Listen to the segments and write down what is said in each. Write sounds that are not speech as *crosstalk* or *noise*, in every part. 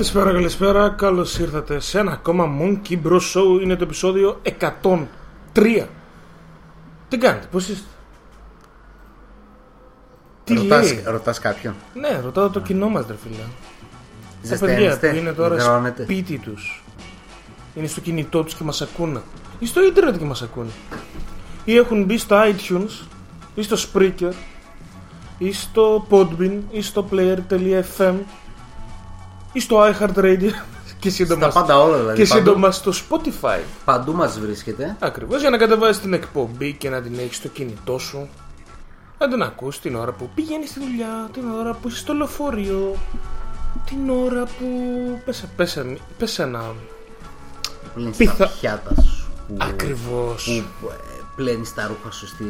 Καλησπέρα, καλησπέρα. Καλώς ήρθατε σε ένα ακόμα Monkey Bros Show. Είναι το επεισόδιο 103. Τι κάνετε, πώς είστε; Τι Ρωτάς, λέει; ρωτάς κάποιον. Ναι, ρωτάω το κοινό μας, ρε φίλε. Τα Ζεσταίνεστε, παιδιά που είναι τώρα υδρώνετε. σπίτι τους. Είναι στο κινητό τους και μας ακούνε. Ή στο ίντερνετ και μας ακούνε. Ή έχουν μπει στο iTunes, ή στο Spreaker, ή στο Podbean, ή στο player.fm, ή στο iHeartRadio. *laughs* Και σύντομα, Στα πάντα όλα δηλαδή. και παντού, σύντομα στο Spotify. παντού μας βρίσκεται. Ακριβώς για να κατεβάσεις την εκπομπή και να την έχεις στο κινητό σου. Να την ακούς την ώρα που πηγαίνεις στη δουλειά, την ώρα που είσαι στο λεωφορείο, την ώρα που. Πες, πες, πες ένα. Πλένεις Πιθα- τα πιάτα σου. Που, Ακριβώς. που ε, πλένεις τα ρούχα σου στη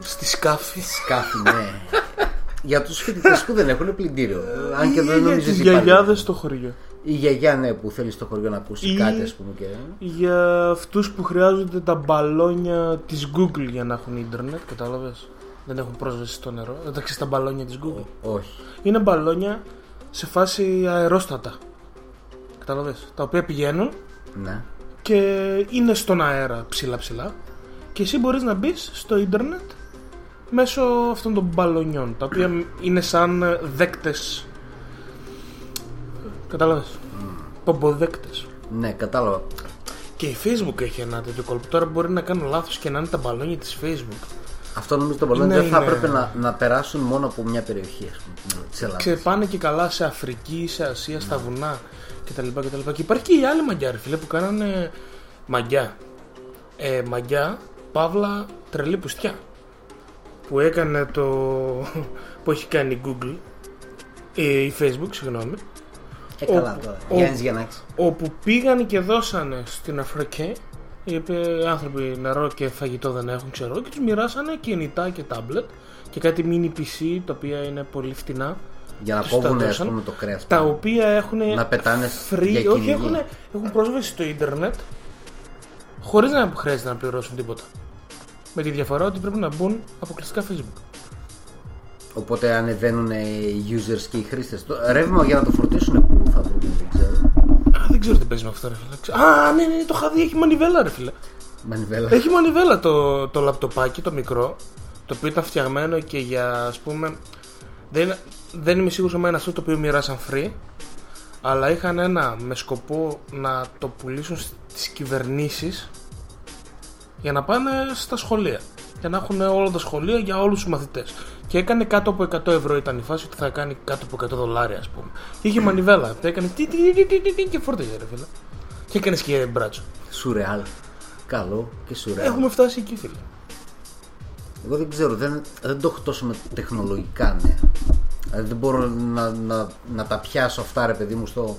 Στη σκάφη. σκάφη, ναι. *laughs* Για τους φοιτητές που δεν έχουν πλυντήριο. Αν και Ή δεν για νομίζω τις ότι υπάρχει. γιαγιάδες στο χωριό. Η γιαγιά, ναι, που θέλεις στο χωριό να ακούσει Ή- κάτι, ας πούμε. Και... Για αυτούς που χρειάζονται τα μπαλόνια της Google για να έχουν ίντερνετ, κατάλαβες; Δεν έχουν πρόσβαση στο νερό. Δεν τα ξέρεις τα μπαλόνια της Google. Όχι. Είναι μπαλόνια σε φάση αερόστατα. Κατάλαβες; Τα οποία πηγαίνουν Ναι. και είναι στον αέρα ψηλά ψηλά και εσύ μπορείς να μπεις στο ίντερνετ μέσω αυτών των μπαλονιών τα οποία είναι σαν δέκτες κατάλαβες; Πομποδέκτες Ναι, κατάλαβα. και η facebook έχει ένα τέτοιο κόλπο τώρα μπορεί να κάνω λάθος και να είναι τα μπαλόνια της facebook Αυτό νομίζω το μπαλόνι Ναι, δεν θα είναι- έπρεπε να, να περάσουν μόνο από μια περιοχή, ας πούμε, της Ελλάδας. ξεπάνε και καλά σε Αφρική, σε Ασία, στα βουνά κτλ. κτλ. Και υπάρχει και η άλλη μαγιά, ρε φίλε, που κάνανε μαγιά. Ε, μαγιά, παύλα, τρελή πουστιά. Που έκανε το. που έχει κάνει η Google. Ε, η Facebook, συγγνώμη. Ε, καλά ο- τώρα. ο- Γιάννης Γιαννάκης. Όπου πήγαν και δώσανε στην Αφρική. Οι οποίοι άνθρωποι νερό και φαγητό δεν έχουν, ξέρω, και τους μοιράσανε κινητά και τάμπλετ και κάτι mini PC τα οποία είναι πολύ φτηνά. Για να τους τα κόβουν, ας δώσαν, πούμε, το κρέας. τα οποία έχουν Να πετάνε free, για όχι κυνηγή. έχουν, έχουν πρόσβαση στο ίντερνετ χωρίς να χρειάζεται να πληρώσουν τίποτα. Με τη διαφορά ότι πρέπει να μπουν αποκλειστικά Facebook. Οπότε ανεβαίνουν οι users και οι χρήστες. Ρεύμα για να το φορτίσουν που θα βρουν, δεν ξέρω. Α, δεν ξέρω τι παίζει με αυτό, ρε φίλε. Ξέ- Α, ναι, ναι, το είχα δει, έχει μανιβέλα, ρε φίλε. Μανιβέλα. Έχει μανιβέλα το, το λαπτοπάκι, το μικρό, το οποίο ήταν φτιαγμένο και για, ας πούμε, δεν, δεν είμαι σίγουρος αν είναι αυτό το οποίο μοιράσαν free, αλλά είχαν ένα με σκοπό να το πουλήσουν στις κυβερνήσεις για να πάνε στα σχολεία. Για να έχουν όλα τα σχολεία για όλους τους μαθητές. Και έκανε κάτω από 100 ευρώ ήταν η φάση ότι θα κάνει κάτω από 100 δολάρια ας πούμε. Και είχε μανιβέλα. Το έκανε τι, τι, τι, τι, τι, τι, και φόρτιζε ρε φίλε. Και έκανες και μπράτσο. Σουρεάλ. Καλό και σουρεάλ. Έχουμε φτάσει εκεί φίλε. Εγώ δεν ξέρω, δεν, δεν το έχω τόσο με τεχνολογικά νέα. Δηλαδή δεν μπορώ να, να, να τα πιάσω αυτά ρε παιδί μου στο,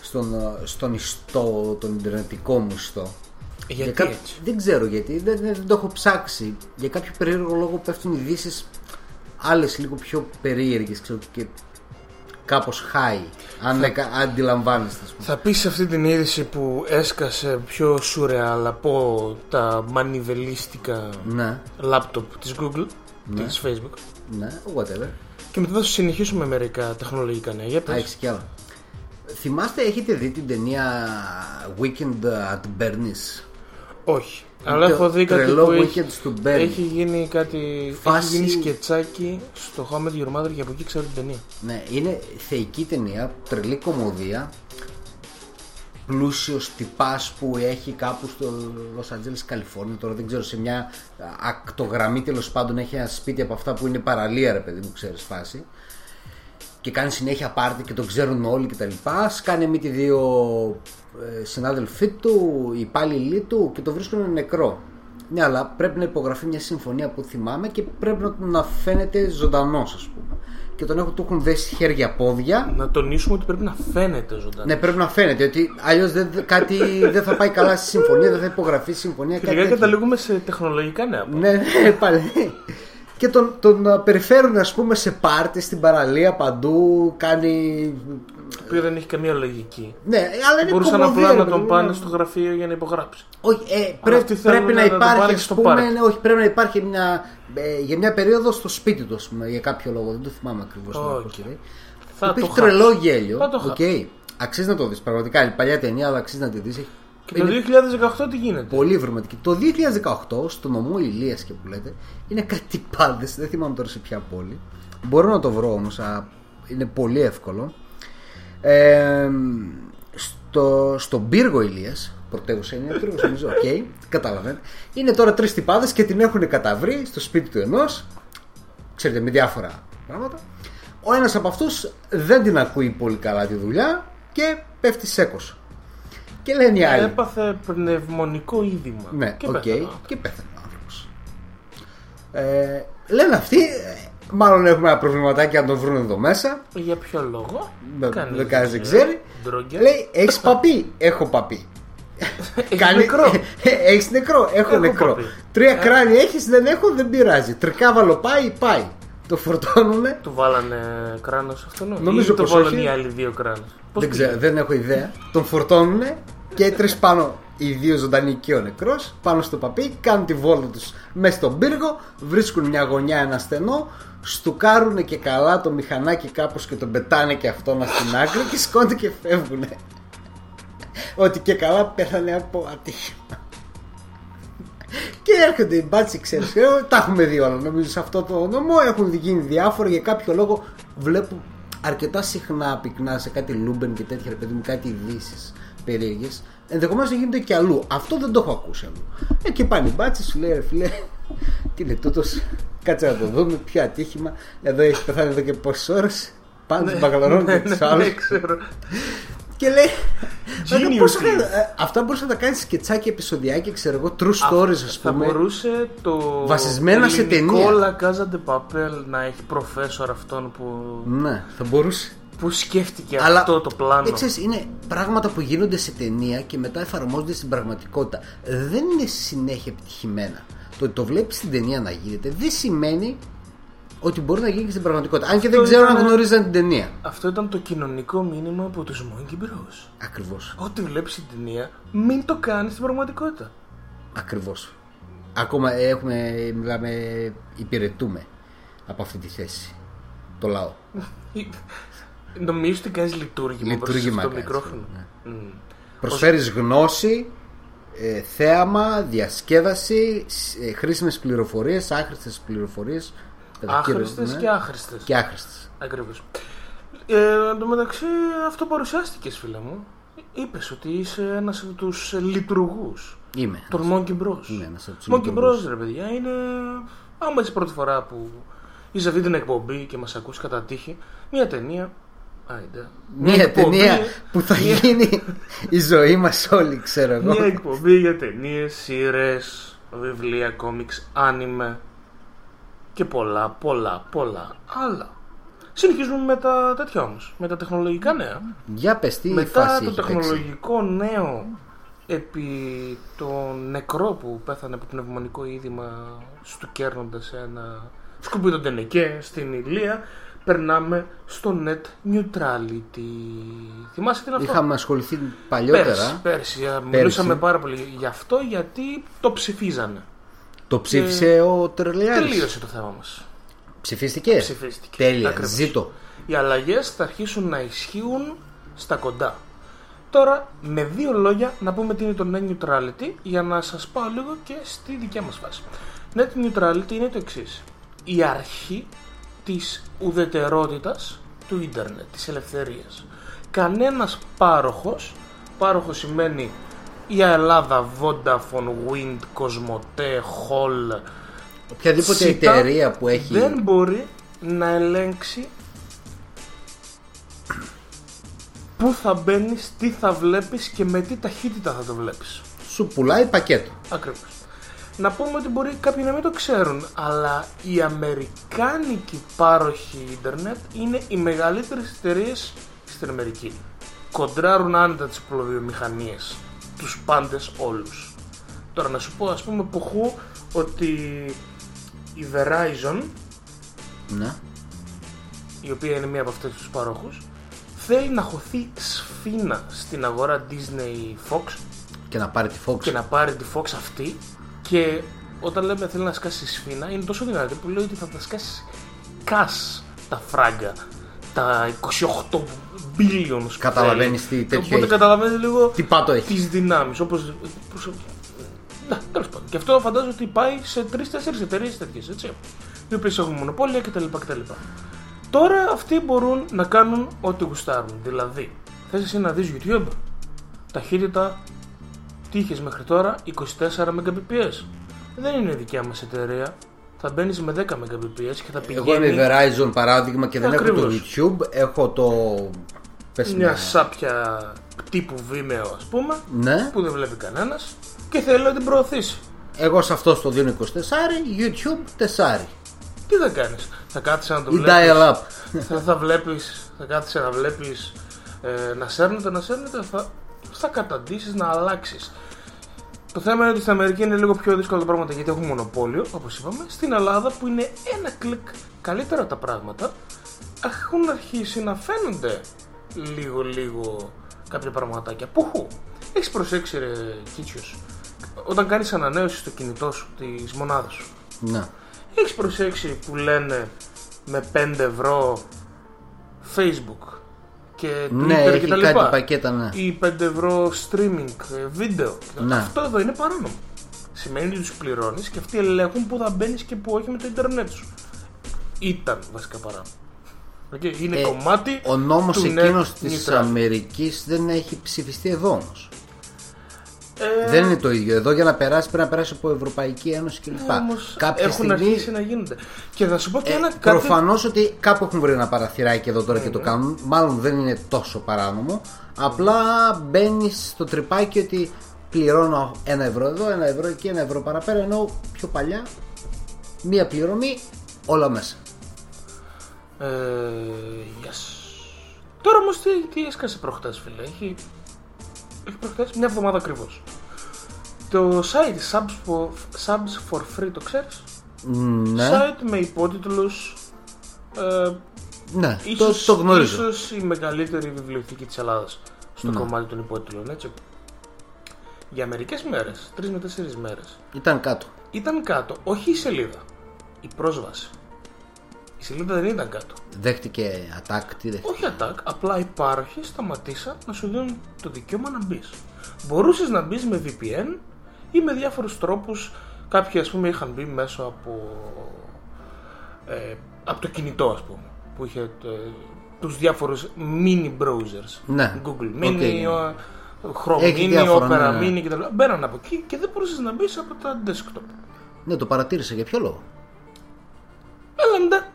στον, στον ιστό, τον ιντερνετικό μου ιστό. Γιατί Για κάποιο- έτσι; Δεν ξέρω γιατί, δεν, δεν, δεν το έχω ψάξει. Για κάποιο περίεργο λόγο πέφτουν ειδήσεις άλλες λίγο πιο περίεργες και κάπως high. Αν εκα- αντιλαμβάνεστε, ας πούμε. Θα πεις αυτή την είδηση που έσκασε πιο σουρεάλ από τα μανιβελίστικα Ναι, λάπτοπ της Google, της Facebook. ναι, whatever. Και μετά θα συνεχίσουμε μερικά τεχνολογικά νέα. Για Α, πες. έχεις κι άλλα. Θυμάστε, έχετε δει την ταινία Weekend at Bernie's; Όχι. Αλλά Το έχω δει κάτι τρελό που έχει, Weekend στο Bernie. έχει γίνει κάτι. Φάση- Έχει γίνει σκετσάκι στο How I Met Your Mother και από εκεί ξέρω την ταινία. Ναι, είναι θεϊκή ταινία, τρελή κομμωδία. Πλούσιος τυπάς που έχει κάπου στο Los Angeles, Καλιφόρνια. Τώρα δεν ξέρω, σε μια ακτογραμμή τέλος πάντων έχει ένα σπίτι από αυτά που είναι παραλία, ρε παιδί μου, ξέρεις φάση. Και κάνει συνέχεια πάρτι και το ξέρουν όλοι κτλ. Σκάνε μύτη δύο ε, συνάδελφοί του, οι υπάλληλοι του και το βρίσκουν νεκρό. Ναι, αλλά πρέπει να υπογραφεί μια συμφωνία που θυμάμαι και πρέπει να, να φαίνεται ζωντανός, ας πούμε. Και τον έχουν, του έχουν δέσει χέρια-πόδια. Να τονίσουμε ότι πρέπει να φαίνεται ζωντανά. Ναι, πρέπει να φαίνεται ότι αλλιώς κάτι δεν θα πάει καλά στη συμφωνία, δεν θα υπογραφεί συμφωνία. Κάτι Τελικά τέτοιο. καταλήγουμε σε τεχνολογικά νέα. Ναι, ναι, πάλι. Και τον, τον α, περιφέρουν ας πούμε σε πάρτι στην παραλία παντού, κάνει... Το οποίο δεν έχει καμία λογική. Ναι, αλλά είναι Μπορούσαν κομμωδία, απλά ρε να παιδί τον μου. πάνε στο γραφείο για να υπογράψει. Όχι, ε, πρέ- αυτοί θέλουν πρέπει να, να το υπάρχει πάρει ας στο πούμε, πάρτι. ναι, όχι, πρέπει να υπάρχει μια, ε, για μια περίοδο στο σπίτι του ας πούμε, για κάποιο λόγο, δεν το θυμάμαι ακριβώς τώρα Οκ. πώς το λέει. Θα Υπήρχε το τρελό γέλιο, Θα το οκ. Αξίζει να το δεις. Πραγματικά είναι παλιά ταινία, αλλά αξίζει να τη δεις. Και το 2018 τι γίνεται; Πολύ ευρηματική. Το 2018 στο νομό Ηλείας και που λέτε είναι κάτι τυπάδες, δεν θυμάμαι τώρα σε ποια πόλη. Μπορώ να το βρω όμως, είναι πολύ εύκολο. Ε, στο, στον Πύργο Ηλείας, πρωτεύουσα είναι Πύργος νομίζω, OK, okay, καταλαβαίνετε. Είναι τώρα τρεις τυπάδες και την έχουν καταβρεί στο σπίτι του ενός, ξέρετε με διάφορα πράγματα. Ο ένας από αυτούς δεν την ακούει πολύ καλά τη δουλειά και πέφτει σέκος. Και λένε οι άλλοι. Έπαθε πνευμονικό οίδημα. Ναι, και οκ, πέθανε. και πέθανε ο άνθρωπος. Ε, λένε αυτοί, ε, μάλλον έχουμε ένα προβληματάκι αν το βρουν εδώ μέσα. Για ποιο λόγο; Δεν Κανείς δεν κανείς δεν ξέρει. Ντρόγκερ. Λέει, έχεις παπί; Έχω παπί. *laughs* Έχεις νεκρό. *laughs* Έχεις νεκρό. Έχω, Έχω νεκρό. παπί. Τρία κράνη έχεις, δεν έχω, δεν πειράζει. Τρικάβαλο πάει, πάει. Το φορτώνουνε. Του βάλανε κράνος αυτόν. Νομίζω ή το πως βάλανε όχι. οι άλλοι δύο κράνος. δεν, ξέρω, δεν έχω ιδέα. Τον φορτώνουνε και τρεις πάνω οι δύο ζωντανοί και ο νεκρός πάνω στο παπί, κάνουν τη βόλτα τους μέσα στον πύργο, βρίσκουν μια γωνιά, ένα στενό, στουκάρουν και καλά το μηχανάκι κάπως και τον πετάνε και αυτόν στην άκρη και σκόνται και φεύγουν. Ότι και καλά πέθανε από ατύχημα. Και έρχονται οι μπάτσι, ξέρεις, ε, τα έχουμε δει όλα νομίζω σε αυτό το νομό. Έχουν γίνει διάφορα για κάποιο λόγο. Βλέπω αρκετά συχνά πυκνά σε κάτι λούμπεν και τέτοια, ρε παιδί μου, κάτι ειδήσεις περίεργες. Ενδεχομένως να γίνεται και αλλού. Αυτό δεν το έχω ακούσει αλλού. Ε, και πάνε οι μπάτσι, σου λέει ρε φίλε, τι είναι τούτος, κάτσε να το δούμε, ποιο ατύχημα. Εδώ έχει πεθάνει εδώ και πόσες ώρες. Πάνε τους μπαγαλαρώνουν και τους άλλους. Ναι, ξέρω. Και λέει. «Μαλάκα, Genius πώς θα is. κάνω, ε, Αυτά μπορούσε να τα κάνεις σκετσάκι, επεισοδιάκι, ξέρω εγώ, true stories, ας Θα πούμε. μπορούσε το. Βασισμένα σε ελληνικό ταινία. La Casa de Papel να έχει προφέσορ αυτόν που, Ναι, θα μπορούσε. Που σκέφτηκε Αλλά αυτό το πλάνο; ε, ξέρεις, είναι πράγματα που γίνονται σε ταινία και μετά εφαρμόζονται στην πραγματικότητα. Δεν είναι συνέχεια επιτυχημένα. Το ότι το βλέπεις στην ταινία να γίνεται δεν σημαίνει ότι μπορεί να γίνει και στην πραγματικότητα. Αν και δεν Αυτό ξέρω αν ήταν- γνωρίζαν την ταινία. Αυτό ήταν το κοινωνικό μήνυμα από τους Monkey Bros. Ακριβώς. Ό,τι βλέπεις την ταινία, μην το κάνεις στην πραγματικότητα. Ακριβώς. Ακόμα έχουμε, μιλάμε, υπηρετούμε από αυτή τη θέση. Το λαό. *laughs* Νομίζω ότι κάνεις λειτουργήμα, Λειτουργήμα προς αυτό το κάνεις, μικρόφωνο; ναι. Μμ. Προσφέρεις γνώση, ε, θέαμα, διασκέδαση, σ- ε, χρήσιμες πληροφορίες, άχρηστες πληροφορίες. κατά κύριο, Άχρηστες ναι, και άχρηστες. και άχρηστες. Ακριβώς. Ε, εν τω μεταξύ, αυτό παρουσιάστηκες, φίλε μου. Είπες ότι είσαι ένας από τους λειτουργούς Είμαι. των Monkey Bros. Είμαι ένας από τους Monkey λειτουργούς. Bros, ρε παιδιά, είναι. Άμα είσαι πρώτη φορά που είσαι αυτή την εκπομπή και μας ακούς κατά τύχη, μια ταινία. Άιντε. Μια εκπομπή- ταινία που θα μια- γίνει η ζωή μας όλοι, ξέρω εγώ. Μια εκπομπή για ταινίες, σειρές, βιβλία, κόμιξ, άνιμε και πολλά, πολλά, πολλά άλλα. Συνεχίζουμε με τα τέτοια όμως, με τα τεχνολογικά νέα. Για πες τι Μετά φάση το έχει παίξει; τεχνολογικό νέο επί το νεκρό που πέθανε από πνευμονικό είδημα στουκέρνοντας ένα σκουπίδο τενεκέ στην Ηλία περνάμε στο net neutrality. Θυμάσαι τι είναι αυτό; Είχαμε ασχοληθεί παλιότερα. Πέρσι, πέρσι, α, μιλούσαμε πάρα πολύ γι' αυτό γιατί το ψηφίζανε. Το ψήφισε ο Τρελιάρης. Τελείωσε το θέμα μας. Ψηφίστηκε; Ψηφίστηκε. Τέλεια. Ακριβώς. Ζήτω. Οι αλλαγές θα αρχίσουν να ισχύουν στα κοντά. Τώρα, με δύο λόγια, να πούμε τι είναι το net neutrality για να σας πάω λίγο και στη δικιά μας φάση. Net neutrality είναι το εξής. Η αρχή της ουδετερότητας του ίντερνετ, της ελευθερίας. Κανένας πάροχος, πάροχος σημαίνει η Ελλάδα, Vodafone, Wind, Cosmote, Hall, Οποιαδήποτε Σίτα εταιρεία που έχει. δεν μπορεί να ελέγξει πού θα μπαίνεις, τι θα βλέπεις και με τι ταχύτητα θα το βλέπεις. Σου πουλάει πακέτο. Ακριβώς. Να πούμε ότι μπορεί κάποιοι να μην το ξέρουν, αλλά οι αμερικάνικοι πάροχοι ίντερνετ είναι οι μεγαλύτερες εταιρείες στην Αμερική. Κοντράρουν άνετα τις πλωδιομηχανίες, τους πάντες όλους. Τώρα να σου πω ας πούμε ποχού ότι η Verizon Ναι. η οποία είναι μία από αυτές τους παρόχους, θέλει να χωθεί σφίνα στην αγορά Disney Fox Και να πάρει τη Fox. και να πάρει τη Fox αυτή και όταν λέμε θέλει να σκάσει σφίνα είναι τόσο δυνατή που λέει ότι θα τα σκάσει κας τα φράγκα τα 28 billions. Καταλαβαίνεις τι τέτοιο Οπότε έχει. καταλαβαίνεις λίγο Τι πάτο έχει. τις δυνάμεις. Όπω. Ναι, τέλος πάντων. Και αυτό φαντάζομαι ότι πάει σε τρει-τέσσερι εταιρείες τέτοιες, έτσι. Οι οποίες έχουν μονοπόλια κτλ. κτλ. Τώρα αυτοί μπορούν να κάνουν ό,τι γουστάρουν. Δηλαδή, θες εσύ να δεις YouTube, ταχύτητα τι είχες μέχρι τώρα, 24 Mbps. Δεν είναι δικιά μας εταιρεία. Θα μπαίνεις με 10 Mbps και θα πηγαίνει. Εγώ είμαι Verizon παράδειγμα και δεν έχω το Ακριβώς. YouTube, έχω το. Πες μια μια. σάπια τύπου Vimeo, ας πούμε, Ναι, που δεν βλέπει κανένας και θέλει να την προωθήσει. εγώ σε αυτό στο δίνω 24, YouTube 4. Τι θα κάνεις, θα κάτσει να το Ή βλέπεις; dial up. θα, θα βλέπεις, θα κάθεσαι να βλέπεις ε, να σέρνεται, να σέρνεται, θα, θα καταντήσεις να αλλάξεις. Το θέμα είναι ότι στην Αμερική είναι λίγο πιο δύσκολα τα πράγματα γιατί έχουν μονοπόλιο, όπως είπαμε. Στην Ελλάδα που είναι ένα κλικ καλύτερα τα πράγματα, έχουν αρχίσει να φαίνονται λίγο λίγο κάποια πραγματάκια. Πουχού, έχεις προσέξει ρε Κίτσιος, όταν κάνεις ανανέωση στο κινητό σου, της μονάδας σου, Ναι. Έχεις προσέξει που λένε με 5 ευρώ Facebook και Twitter Ναι, και έχει τα κάτι λοιπά. πακέτα, ναι. Ή 5 ευρώ streaming ε, βίντεο. Ναι. Αυτό εδώ είναι παράνομο. Σημαίνει ότι τους πληρώνεις και αυτοί ελέγχουν που θα μπαίνεις και που όχι με το ίντερνετ σου. Ήταν βασικά παράνομο. Okay, Είναι Ε, κομμάτι Ο νόμος του εκείνος net της neutrality. Αμερικής δεν έχει ψηφιστεί εδώ όμως. Ε, Δεν είναι το ίδιο. Εδώ για να περάσει πρέπει να περάσει από Ευρωπαϊκή Ένωση κλπ. όμως Κάποια έχουν στιγμή. αρχίσει να γίνονται. Και θα σου πω και Ε, ένα κάτι... Προφανώς ότι κάπου έχουν βρει ένα παραθυράκι εδώ τώρα και Ναι. το κάνουν. Μάλλον δεν είναι τόσο παράνομο. Απλά μπαίνει στο τρυπάκι ότι πληρώνω ένα ευρώ εδώ, ένα ευρώ εκεί, ένα ευρώ παραπέρα. Ενώ πιο παλιά μία πληρωμή όλα μέσα. Ε, yes. Τώρα όμως τι, τι έσκασε προχτές, φίλε; Έχει, έχει προχτέ μια εβδομάδα ακριβώς. Το site Subs for, Subs for Free το ξέρεις; Ναι, Site με υπότιτλους. Ε, ναι ίσως, το, το γνωρίζω. ίσως η μεγαλύτερη βιβλιοθήκη της Ελλάδας στο Ναι. κομμάτι των υπότιτλων, έτσι. Για μερικές μέρες, τρεις με τέσσερις μέρες, Ήταν κάτω. ήταν κάτω, όχι η σελίδα, η πρόσβαση. Η σελίδα δεν ήταν κάτω. Δέχτηκε attack, τι δέχτηκε; Όχι attack, απλά υπάρχει, σταματήσα να σου δίνουν το δικαίωμα να μπεις. Μπορούσες να μπεις με VPN ή με διάφορους τρόπους. Κάποιοι ας πούμε είχαν μπει μέσω από, ε, από το κινητό, ας πούμε. Που είχε ε, τους διάφορους mini browsers. Ναι. Google OK, Mini, ναι. ο- Chrome Έχει Mini, διάφορα, Opera ναι, ναι. Mini κτλ. Μπαίναν από εκεί και δεν μπορούσες να μπεις από τα desktop. Ναι, το παρατήρησα για ποιο λόγο; Έλα ντε.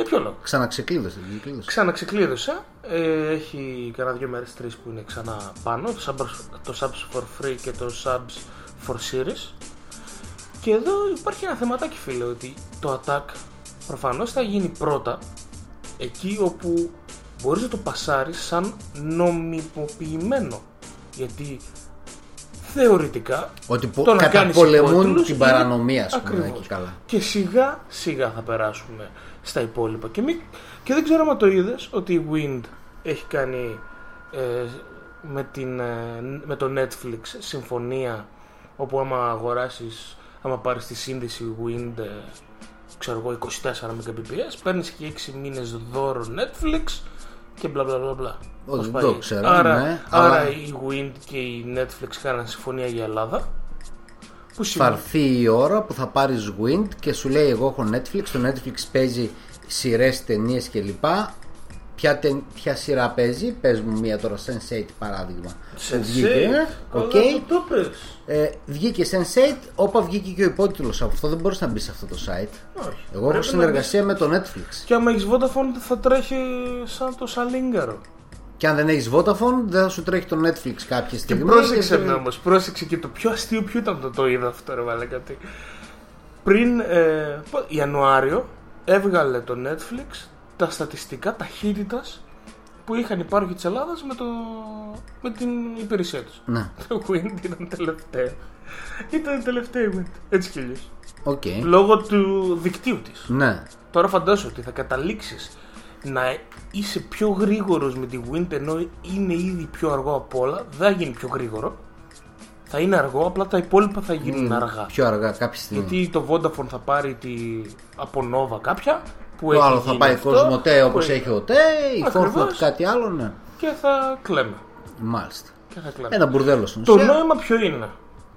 Για ποιο λόγο; Ξαναξεκλείδωσε. ξεκλείδωσε. Ξαναξεκλείδωσα. Ε, έχει κανένα δύο μέρες τρεις που είναι ξανά πάνω. Το Subs, το Subs for Free και το Subs for Series. Και εδώ υπάρχει ένα θεματάκι φίλε ότι το attack προφανώς θα γίνει πρώτα εκεί όπου μπορείς να το πασάρεις σαν νομιμοποιημένο. Γιατί θεωρητικά Ότι πο- το να κάνεις καταπολεμούν υπότιτλους την είναι- παρανομία, ας πούμε, Ακριβώς. εκεί καλά. Και σιγά σιγά θα περάσουμε στα υπόλοιπα. Και, μη... και δεν ξέρω αν το είδες ότι η Wind έχει κάνει ε, με, την, ε, με το Netflix συμφωνία όπου άμα αγοράσεις, άμα πάρεις τη σύνδεση Wind ε, ξέρω εγώ 24 Mbps παίρνεις και 6 μήνες δώρο Netflix και μπλα μπλα μπλα μπλα. Ω, Πώς δεν πάει. το ξέρω, άρα, ναι, άρα αλλά- η Wind και η Netflix κάναν συμφωνία για Ελλάδα που Θα σημαίνει έρθει η ώρα που θα πάρεις Wind και σου λέει εγώ έχω Netflix, το Netflix παίζει σειρές, ταινίες κλπ. Ποια, τε- ποια σειρά παίζει, πες μου μία τώρα Sense8 παράδειγμα. Σε Που βγήκε, Καλά οκ. το το πες. Ε, βγήκε Sense8, όπα βγήκε και ο υπότιτλος από αυτό, δεν μπορείς να μπεις σε αυτό το site. Όχι. Εγώ έχω Πρέπει συνεργασία με το Netflix. να μπεις- Και άμα έχεις Vodafone θα τρέχει σαν το σαλίγκαρο. Και αν δεν έχεις Vodafone, δεν θα σου τρέχει το Netflix κάποια Και στιγμή. πρόσεξε και- με όμως, πρόσεξε και το πιο αστείο ποιο ήταν το, το είδα αυτό ρε βάλε κάτι. Πριν ε, πο- Ιανουάριο έβγαλε το Netflix τα στατιστικά ταχύτητας που είχαν υπάρχει της Ελλάδας με, το, με την υπηρεσία τους. Ναι, Το Wind ήταν τελευταίο. Ήταν τελευταίο η Wind. Έτσι κι αλλιώς. οκ. Λόγω του δικτύου της. Ναι. Τώρα φαντάσου ότι θα καταλήξεις να είσαι πιο γρήγορος με τη Wind ενώ είναι ήδη πιο αργό από όλα. Δεν θα γίνει πιο γρήγορο. Θα είναι αργό, απλά τα υπόλοιπα θα γίνουν αργά. Πιο αργά κάποια στιγμή. Γιατί το Vodafone θα πάρει τη από Nova κάποια που Το έχει άλλο θα γίνει πάει αυτό, Κοσμοτέ που όπως έχει- έχει ο ΤΕ, η Ακριβώς. Φόρθλαπ κάτι άλλο, ναι. Και θα κλαίμε. Μάλιστα. Και θα κλαίμε. Ένα μπουρδέλο στην Το ουσία. νόημα ποιο είναι;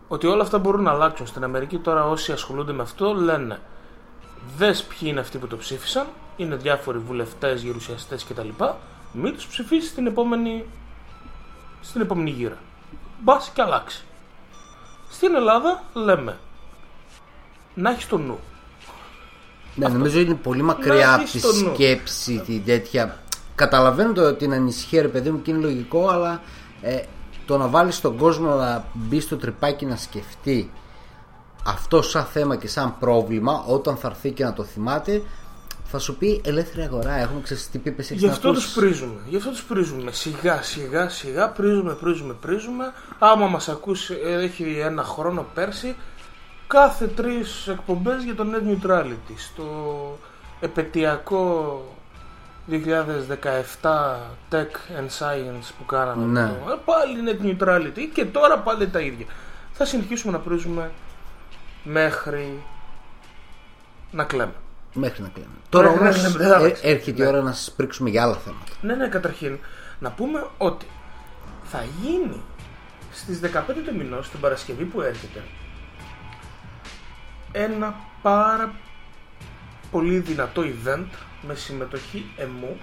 Ότι όλα αυτά μπορούν να αλλάξουν. Στην Αμερική τώρα όσοι ασχολούνται με αυτό λένε δες ποιοι είναι αυτοί που το ψήφισαν, είναι διάφοροι βουλευτές, γερουσιαστές κτλ. Μην τους ψηφίσεις στην επόμενη, στην επόμενη γύρα. Μπας και αλλάξει. Στην Ελλάδα λέμε να έχεις το νου. Ναι, νομίζω είναι πολύ μακριά από έχεις τη στο νου. σκέψη την τέτοια. Καταλαβαίνω το, την ανησυχία, ρε παιδί μου, και είναι λογικό, αλλά ε, το να βάλεις τον κόσμο να μπει στο τρυπάκι να σκεφτεί αυτό σαν θέμα και σαν πρόβλημα, όταν θα έρθει και να το θυμάται, θα σου πει ελεύθερη αγορά. Έχουμε ξέρεις τι πίπε έχεις Γι' να αυτό τους ακούσεις. πρίζουμε. Γι' αυτό τους πρίζουμε. Σιγά σιγά σιγά πρίζουμε, πρίζουμε, πρίζουμε. Άμα μας ακούσει, ε, έχει ένα χρόνο πέρσι, κάθε τρεις εκπομπές για το net neutrality. Στο επαιτειακό 2017 Tech and Science που κάναμε. Ναι. με το- ε, Πάλι net neutrality και τώρα πάλι τα ίδια. Θα συνεχίσουμε να πρίζουμε μέχρι να κλαίμε. Μέχρι να κλαίμε. Τώρα Μέχρι όμως να κλαίμε, δεν θα αλλάξει. έρχεται η ώρα να σας πρίξουμε για άλλα θέματα. Ναι, ναι, καταρχήν να πούμε ότι θα γίνει στις 15 του μηνός, την Παρασκευή που έρχεται, ένα πάρα πολύ δυνατό event με συμμετοχή εμού,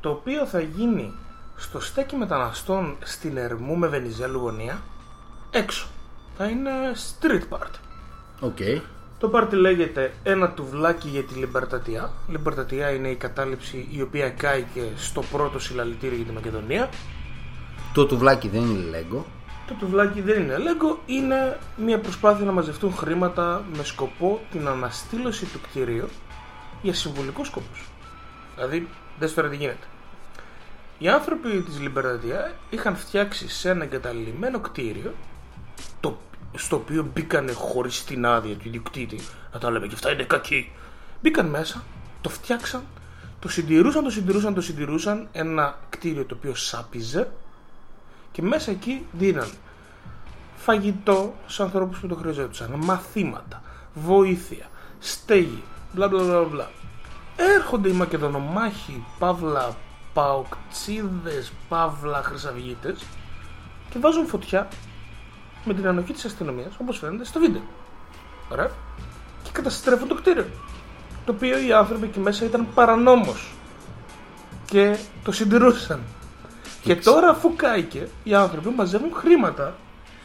το οποίο θα γίνει στο στέκι μεταναστών στην Ερμού με Βενιζέλου γωνία, έξω. Θα είναι street party. OK. Το πάρτι λέγεται ένα τουβλάκι για τη Λιμπερτατιά. Λιμπερτατιά είναι η κατάληψη η οποία κάηκε στο πρώτο συλλαλητήριο για τη Μακεδονία. Το τουβλάκι δεν είναι λέγκο. Το τουβλάκι δεν είναι λέγκο, είναι μια προσπάθεια να μαζευτούν χρήματα με σκοπό την αναστήλωση του κτηρίου για συμβολικούς σκοπούς. Δηλαδή, δες τώρα τι γίνεται. Οι άνθρωποι της Λιμπερτατιά είχαν φτιάξει σε ένα εγκαταλειμμένο κτίριο το, στο οποίο μπήκανε χωρίς την άδεια του ιδιοκτήτη να τα λέμε και αυτά είναι κακοί. Μπήκαν μέσα, το φτιάξαν, το συντηρούσαν, το συντηρούσαν, το συντηρούσαν ένα κτίριο το οποίο σάπιζε και μέσα εκεί δίναν φαγητό στους ανθρώπους που το χρειαζόντουσαν, μαθήματα, βοήθεια, στέγη, μπλα μπλα μπλα μπλα. Έρχονται οι Μακεδονομάχοι, παύλα παοκτσίδες, παύλα χρυσαυγίτες και βάζουν φωτιά με την ανοχή της αστυνομίας, όπως φαίνεται στο βίντεο. Ωραία. Και καταστρέφουν το κτίριο. Το οποίο οι άνθρωποι εκεί μέσα ήταν παρανόμος. Και το συντηρούσαν. Και τώρα αφού κάηκε, οι άνθρωποι μαζεύουν χρήματα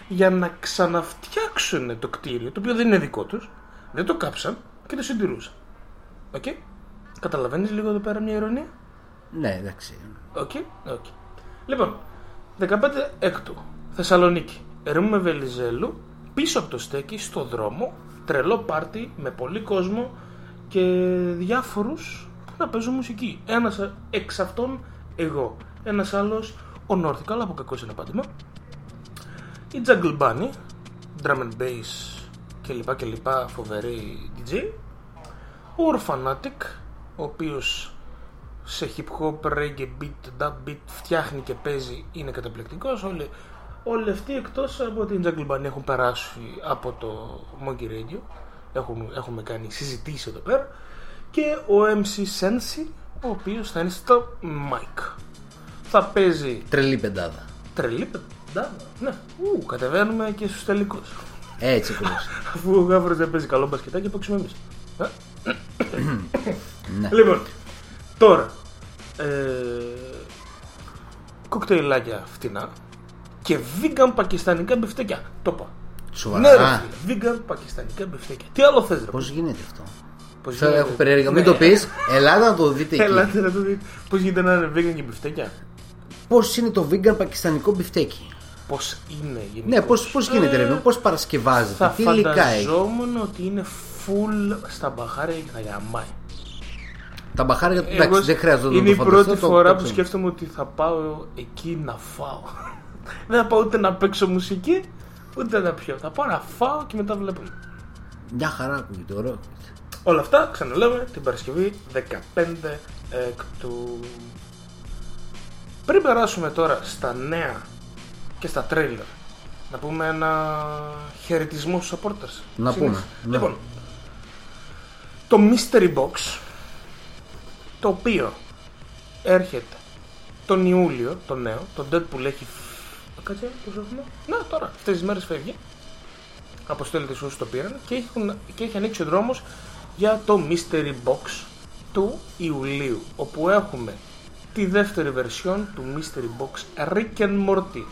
για να ξαναφτιάξουν το κτίριο, το οποίο δεν είναι δικό τους, δεν το κάψαν και το συντηρούσαν. Οκ. Καταλαβαίνεις λίγο εδώ πέρα μια ειρωνεία; Ναι, εντάξει. OK, OK. Λοιπόν, 15 έκτου, Θεσσαλονίκη. Ερμού με Βενιζέλου, πίσω από το στέκι, στο δρόμο, τρελό πάρτι με πολύ κόσμο και διάφορους που να παίζουν μουσική. Ένας εξ αυτών εγώ. Ένας άλλος ο Νόρθικα, αλλά από κακό είναι πάτημα. Η Jungle Bunny, drum and bass κλπ. κλπ. Φοβερή DJ. Ο Orphanatic, ο οποίος σε hip hop, reggae beat, dub beat φτιάχνει και παίζει είναι καταπληκτικός όλοι, όλοι αυτοί εκτός από την Jungle Bunny έχουν περάσει από το Monkey Radio έχουμε, έχουμε κάνει συζητήσεις εδώ πέρα και ο MC Sensi ο οποίος θα είναι στο mic θα παίζει Τρελή πεντάδα. τρελή πεντάδα ναι, Ου, κατεβαίνουμε και στους τελικούς Έτσι ακριβώς. *laughs* αφού ο Γάφρος δεν παίζει καλό μπασκετάκι παίξουμε εμείς Ε; ναι. Λοιπόν, τώρα. Ε, κοκτέιλάκια φτηνά και vegan πακιστανικά μπιφτέκια. Το είπα. Σοβαρά. Ναι, ρε φίλε. Vegan πακιστανικά μπιφτέκια. Τι άλλο θες, ρε. Πώς γίνεται αυτό; Πώς Θα γίνεται- έχω περιέργεια. Μην Ναι. το πεις. Ελάτε να το δείτε εκεί. Ελάτε να το δείτε. Πώς γίνεται να είναι vegan και μπιφτέκια; Πώς είναι το vegan πακιστανικό μπιφτέκι; Πώς είναι γενικώς; Ναι, πώς πώς γίνεται, ρε. Πώς παρασκευάζεται. Θα Τι υλικά έχει; φανταζόμουν ότι είναι full στα μπαχάρια και θα γαμάει. Τα μπαχάρια Εγώ- εντάξει, δεν χρειάζεται να Είναι το η φανταστώ, πρώτη το- φορά το που ξέρω. σκέφτομαι ότι θα πάω εκεί να φάω. Δεν θα πάω ούτε να παίξω μουσική, ούτε να πιω. Θα πάω να φάω και μετά βλέπω. Μια χαρά ακούγεται, ωραίο. ακούγεται. Όλα αυτά ξαναλέμε την Παρασκευή 15 έκτου. Πριν περάσουμε τώρα στα νέα και στα τρέιλερ, να πούμε ένα χαιρετισμό στους supporters. Να Συνήθως. πούμε, ναι. Λοιπόν, το Mystery Box το οποίο έρχεται τον Ιούλιο, το νέο, το Deadpool έχει... φ- Κάτσε, πώς έχουμε... Να, τώρα, αυτές τις μέρες φεύγει. Αποστέλλεται σε όσους το πήραν και, έχουν, και έχει ανοίξει ο δρόμος για το Mystery Box του Ιουλίου, όπου έχουμε τη δεύτερη βερσιόν του Mystery Box Rick and Morty.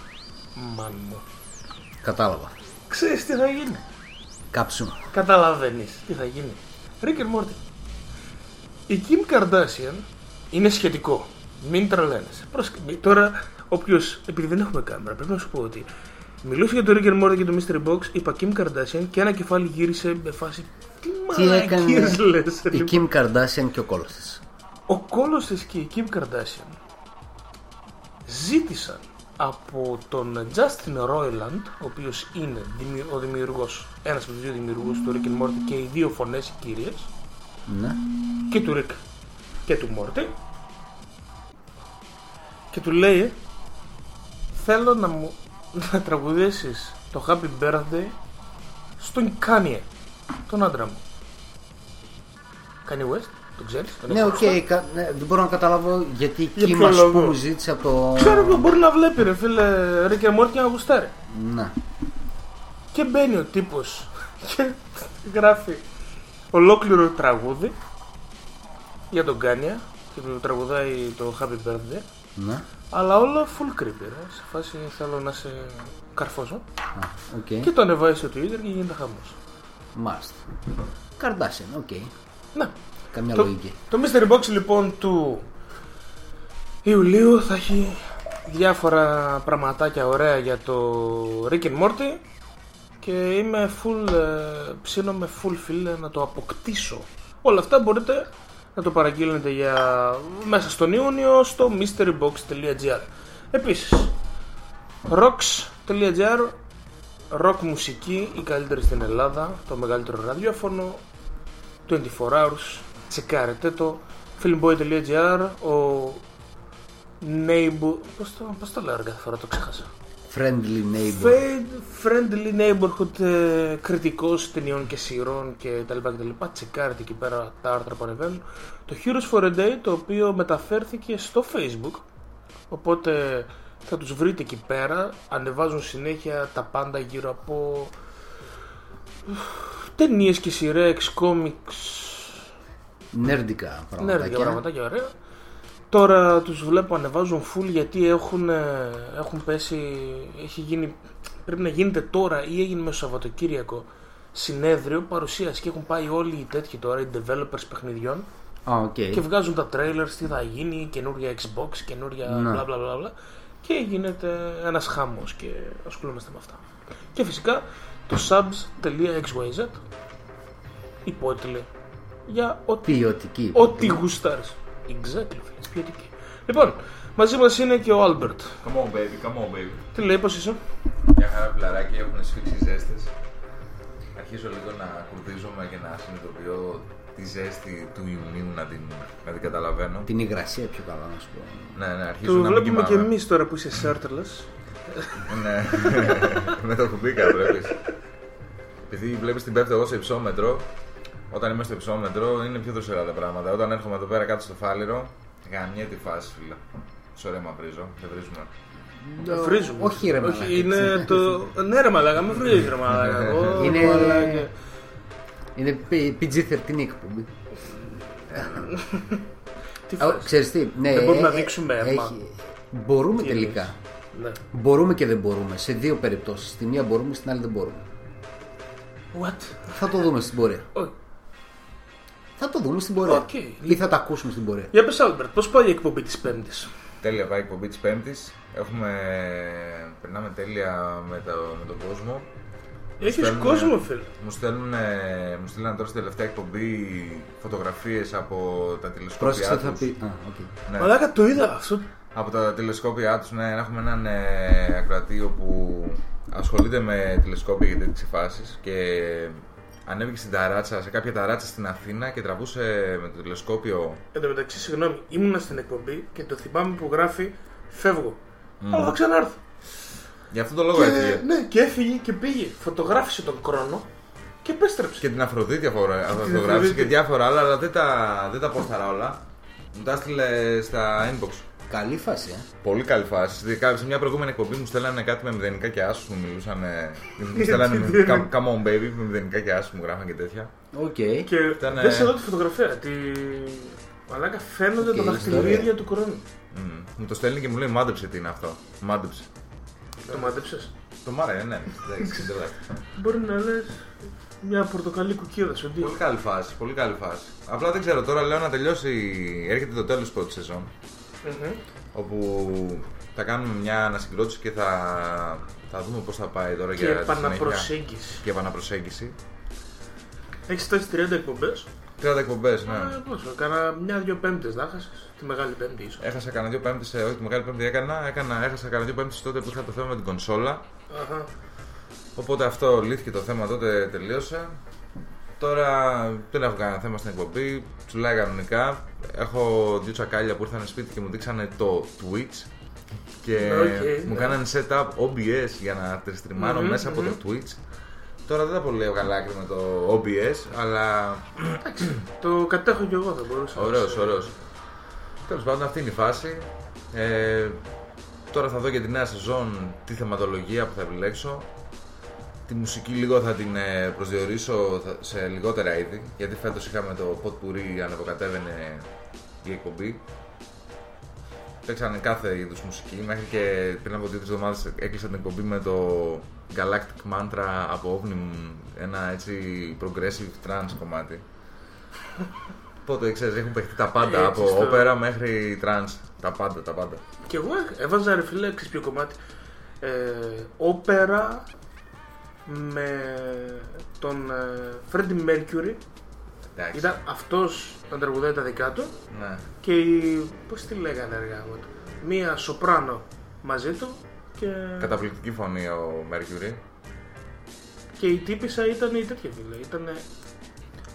Μαν μου. Κατάλαβα. Ξέρεις τι θα γίνει; Κάψου. Καταλαβαίνεις τι θα γίνει. Rick and Morty. Η Kim Kardashian είναι σχετικό. Μην τρελαίνεσαι. Πρόσεχε. Μη- Τώρα, όποιος. Επειδή δεν έχουμε κάμερα, πρέπει να σου πω ότι μιλούσε για το Rick and Morty και το Mystery Box, είπα Kim Kardashian και ένα κεφάλι γύρισε με φάση. Τι Τι έκανε μαλακίες λες, η λοιπόν. Kim Kardashian και ο κόλος της. Ο κόλος της και η Kim Kardashian ζήτησαν από τον Justin Roiland, ο οποίος είναι δημιου- ο δημιουργός, ένας από τους δύο δημιουργούς του Rick and Morty και οι δύο φωνές οι κύριες, Ναι. και του Rick και του Morty και του λέει θέλω να μου να τραγουδήσεις το Happy Birthday στον Kanye τον άντρα μου Kanye West, τον ξέρεις τον Ναι, έχεις οκ, γνωστό; κα- ναι, δεν μπορώ να καταλάβω γιατί η Για Kim ποιο ας λόγο; πούμε μου ζήτησε από το... Ξέρω που μπορεί να βλέπει ρε φίλε Rick and Morty και να γουστάρει Ναι. Και μπαίνει ο τύπος και γράφει ολόκληρο τραγούδι για τον Kanye και του τραγουδάει το Happy Birthday Ναι. Αλλά όλα full creepy ρε. σε φάση θέλω να σε καρφώσω Α, οκ. και το ανεβάζει στο Twitter και γίνεται χαμός Μάλιστα. Kardashian, οκ. Ναι. Kim Το, λογική. το Mystery Box λοιπόν του Ιουλίου θα έχει διάφορα πραγματάκια ωραία για το Rick and Morty και είμαι full, ε, ψήνομαι full φίλε να το αποκτήσω. Όλα αυτά μπορείτε να το παραγγείλετε για μέσα στον Ιούνιο στο mysterybox.gr Επίσης, rocks.gr Rock μουσική, η καλύτερη στην Ελλάδα, το μεγαλύτερο ραδιόφωνο, 24 hours, τσεκάρετε το filmboy.gr ο neighbor... Πώς το, πώς το λέω ρε κάθε φορά, το ξέχασα. Friendly neighbor. Fade- Friendly neighborhood ε, κριτικός ταινιών και σειρών και τα λοιπά και τα λοιπά. Τσεκάρετε εκεί πέρα τα άρθρα που ανεβαίνουν. Το Heroes for a Day το οποίο μεταφέρθηκε στο facebook οπότε θα τους βρείτε εκεί πέρα. Ανεβάζουν συνέχεια τα πάντα γύρω από ταινίες και σειρές, κόμιξ, Νέρντικα ναι, πραγματάκια. ρε, πραγματάκια ωραία. Τώρα τους βλέπω ανεβάζουν full γιατί έχουν, ε, έχουν πέσει, έχει γίνει, πρέπει να γίνεται τώρα ή έγινε μέσα στο Σαββατοκύριακο συνέδριο παρουσίαση και έχουν πάει όλοι οι τέτοιοι τώρα, οι developers παιχνιδιών Α, οκ. και βγάζουν τα trailers, τι θα γίνει, καινούρια Xbox, καινούρια Ναι. bla bla bla bla και γίνεται ένας χαμός και ασχολούμαστε με αυτά. Και φυσικά το subs.xyz υπότιτλοι για ό,τι Ποιοτική. Ό,τι γουστάρεις. Exactly, φίλε, ποιοτική. Λοιπόν, μαζί μας είναι και ο Άλμπερτ. Come on baby, come on baby. Τι λέει, πώς είσαι; Μια χαρά φιλαράκι έχουν σφίξει οι ζέστες. Αρχίζω λίγο να κουρδίζομαι και να συνειδητοποιώ τη ζέστη του Ιουνίου να την, να την καταλαβαίνω. Την υγρασία πιο καλά να σου πω. Ναι, ναι, αρχίζω Το να μην βλέπουμε και κοιμάμαι. εμείς τώρα που είσαι shirtless. Ναι, *laughs* με το κουμπίκα βλέπεις. Επειδή βλέπεις την πέφτω εγώ σε υψόμετρο, όταν είμαι στο υψόμετρο είναι πιο δροσερά τα πράγματα. Όταν έρχομαι εδώ πέρα κάτω στο φάληρο, γαμιέται τη φάση, φίλε. Σωρέ μαυρίζω, δεν βρίζουμε. Βρίζουμε. Όχι, ρε μαλάκα, Όχι, είναι έτσι. το... Ναι ρε μαλάκα, με βρίζεις ρε μαλάκα. *laughs* Ω, Είναι- μαλάκα. Είναι P- PG-13 εκπομπή. Τι Α, φάση. Ξέρεις τι, ναι, Δεν μπορούμε να ε, δείξουμε ε, αίμα. έχει- Μπορούμε Τι τελικά. εννοείς; Ναι. Μπορούμε και δεν μπορούμε. Σε δύο περιπτώσεις. Στη μία μπορούμε, στην άλλη δεν μπορούμε. What? Θα το δούμε στην πορεία. Όχι. Θα το δούμε στην πορεία. Οκ. Ή θα τα ακούσουμε στην πορεία. Για πες Άλμπερτ, πώς πάει η εκπομπή της Πέμπτης; Τέλεια πάει η εκπομπή της Πέμπτης. Έχουμε. Περνάμε τέλεια με, το, με τον κόσμο. Έχεις Στέλνουν- κόσμο φίλε. Μου στέλνουν, μου στείλαν τώρα στην τελευταία εκπομπή φωτογραφίες από τα τηλεσκόπια Πρόσεξε θα τους. πει. Α, οκ. Ναι. Μαλάκα το είδα αυτό. Από τα τηλεσκόπια τους, ναι, έχουμε έναν ε, ακροατή που ασχολείται με τηλεσκόπια για τέτοιες φάσεις και ανέβηκε στην ταράτσα, σε κάποια ταράτσα στην Αθήνα και τραβούσε με το τηλεσκόπιο Εν τω μεταξύ, συγγνώμη, ήμουνα στην εκπομπή και το θυμάμαι που γράφει Φεύγω. Αλλά θα ξανάρθω. Γι' αυτό το λόγο Και, έφυγε. ναι, και έφυγε και πήγε. Φωτογράφησε τον χρόνο Και επέστρεψε. Και την Αφροδίτη αφορά- αυτογράφησε Αφροδίτη. και διάφορα άλλα, αλλά δεν τα, δεν τα πόσταρα όλα. Μου τα έστειλε στα inbox. Καλή φάση, ε. Πολύ καλή φάση. Ειδικά σε μια προηγούμενη εκπομπή μου στέλνανε κάτι με μηδενικά και άσους μου μιλούσαν. μου στέλνανε με, come- come on baby με μηδενικά και άσους μου γράφαν και τέτοια. Οκ. Και Ήτανε- δες εδώ τη φωτογραφία. Τη... Μαλάκα φαίνονται Οκ, τα δαχτυλίδια ιστορία. του χρόνου. Μμ. Μου το στέλνει και μου λέει μάντεψε τι είναι αυτό. Μάντεψε. Το μάντεψες; Το βρήκα, ναι. Εντάξει, εντάξει. Μπορεί να λες μια πορτοκαλί κουκίδα σου. τι. Πολύ καλή φάση, πολύ καλή φάση. Απλά δεν ξέρω τώρα, λέω να τελειώσει. Έρχεται το τέλος πρώτη σεζόν. Μμμ. Όπου θα κάνουμε μια ανασυγκρότηση και θα, θα δούμε πώς θα πάει τώρα Και για τη συνέχεια. επαναπροσέγγιση. Και επαναπροσέγγιση. Έχεις φτάσει 30 εκπομπές. 30 εκπομπές, ναι. Ε, πόσο, κάνα μια-δυο πέμπτες να χάσεις. Τη μεγάλη πέμπτη ίσως. Έχασα κανένα δύο πέμπτες, όχι τη μεγάλη πέμπτη έκανα, έκανα έχασα κανένα δύο πέμπτες τότε που είχα το θέμα με την κονσόλα. Αχα. Οπότε αυτό λύθηκε το θέμα τότε, τελείωσε. Τώρα δεν έχω κανένα θέμα στην εκπομπή, τσουλάει κανονικά. Έχω δύο τσακάλια που ήρθαν σπίτι και μου δείξανε το Twitch. Και Οκ, μου ναι. κάνανε setup OBS για να στριμάρω Μμμ, μέσα από μμμ. το Twitch. Τώρα δεν τα πολύ έβγαλα άκρη με το OBS, αλλά Το κατέχω κι εγώ θα μπορούσα. ωραίος, ωραίος. Τέλος πάντων αυτή είναι η φάση. Ε, τώρα θα δω για τη νέα σεζόν τη θεματολογία που θα επιλέξω. Τη μουσική λίγο θα την ε, προσδιορίσω θα- σε λιγότερα είδη, γιατί φέτος είχαμε το pot pourri ανεβοκατέβαινε η εκπομπή. Παίξανε κάθε είδους μουσική, μέχρι και πριν από δύο-τρεις εβδομάδες έκλεισα την εκπομπή με το Galactic Mantra από Ovnim, ένα έτσι progressive trance κομμάτι. Οπότε ξέρεις, έχουν παιχτεί τα πάντα, Έτσι, από στο- όπερα μέχρι trance, τα πάντα, τα πάντα. Και εγώ έβαζα ρε φίλε, ξέρεις ποιο κομμάτι. Ε, όπερα με τον ε, Freddie Mercury. Εντάξει. Ήταν αυτός να τραγουδάει τα δικά του Ναι. και η, πώς τη λέγανε ρε γαμώ, μία σοπράνο μαζί του και, Καταπληκτική φωνή ο Mercury. και η τύπισσα ήταν η τέτοια φίλε. Ήταν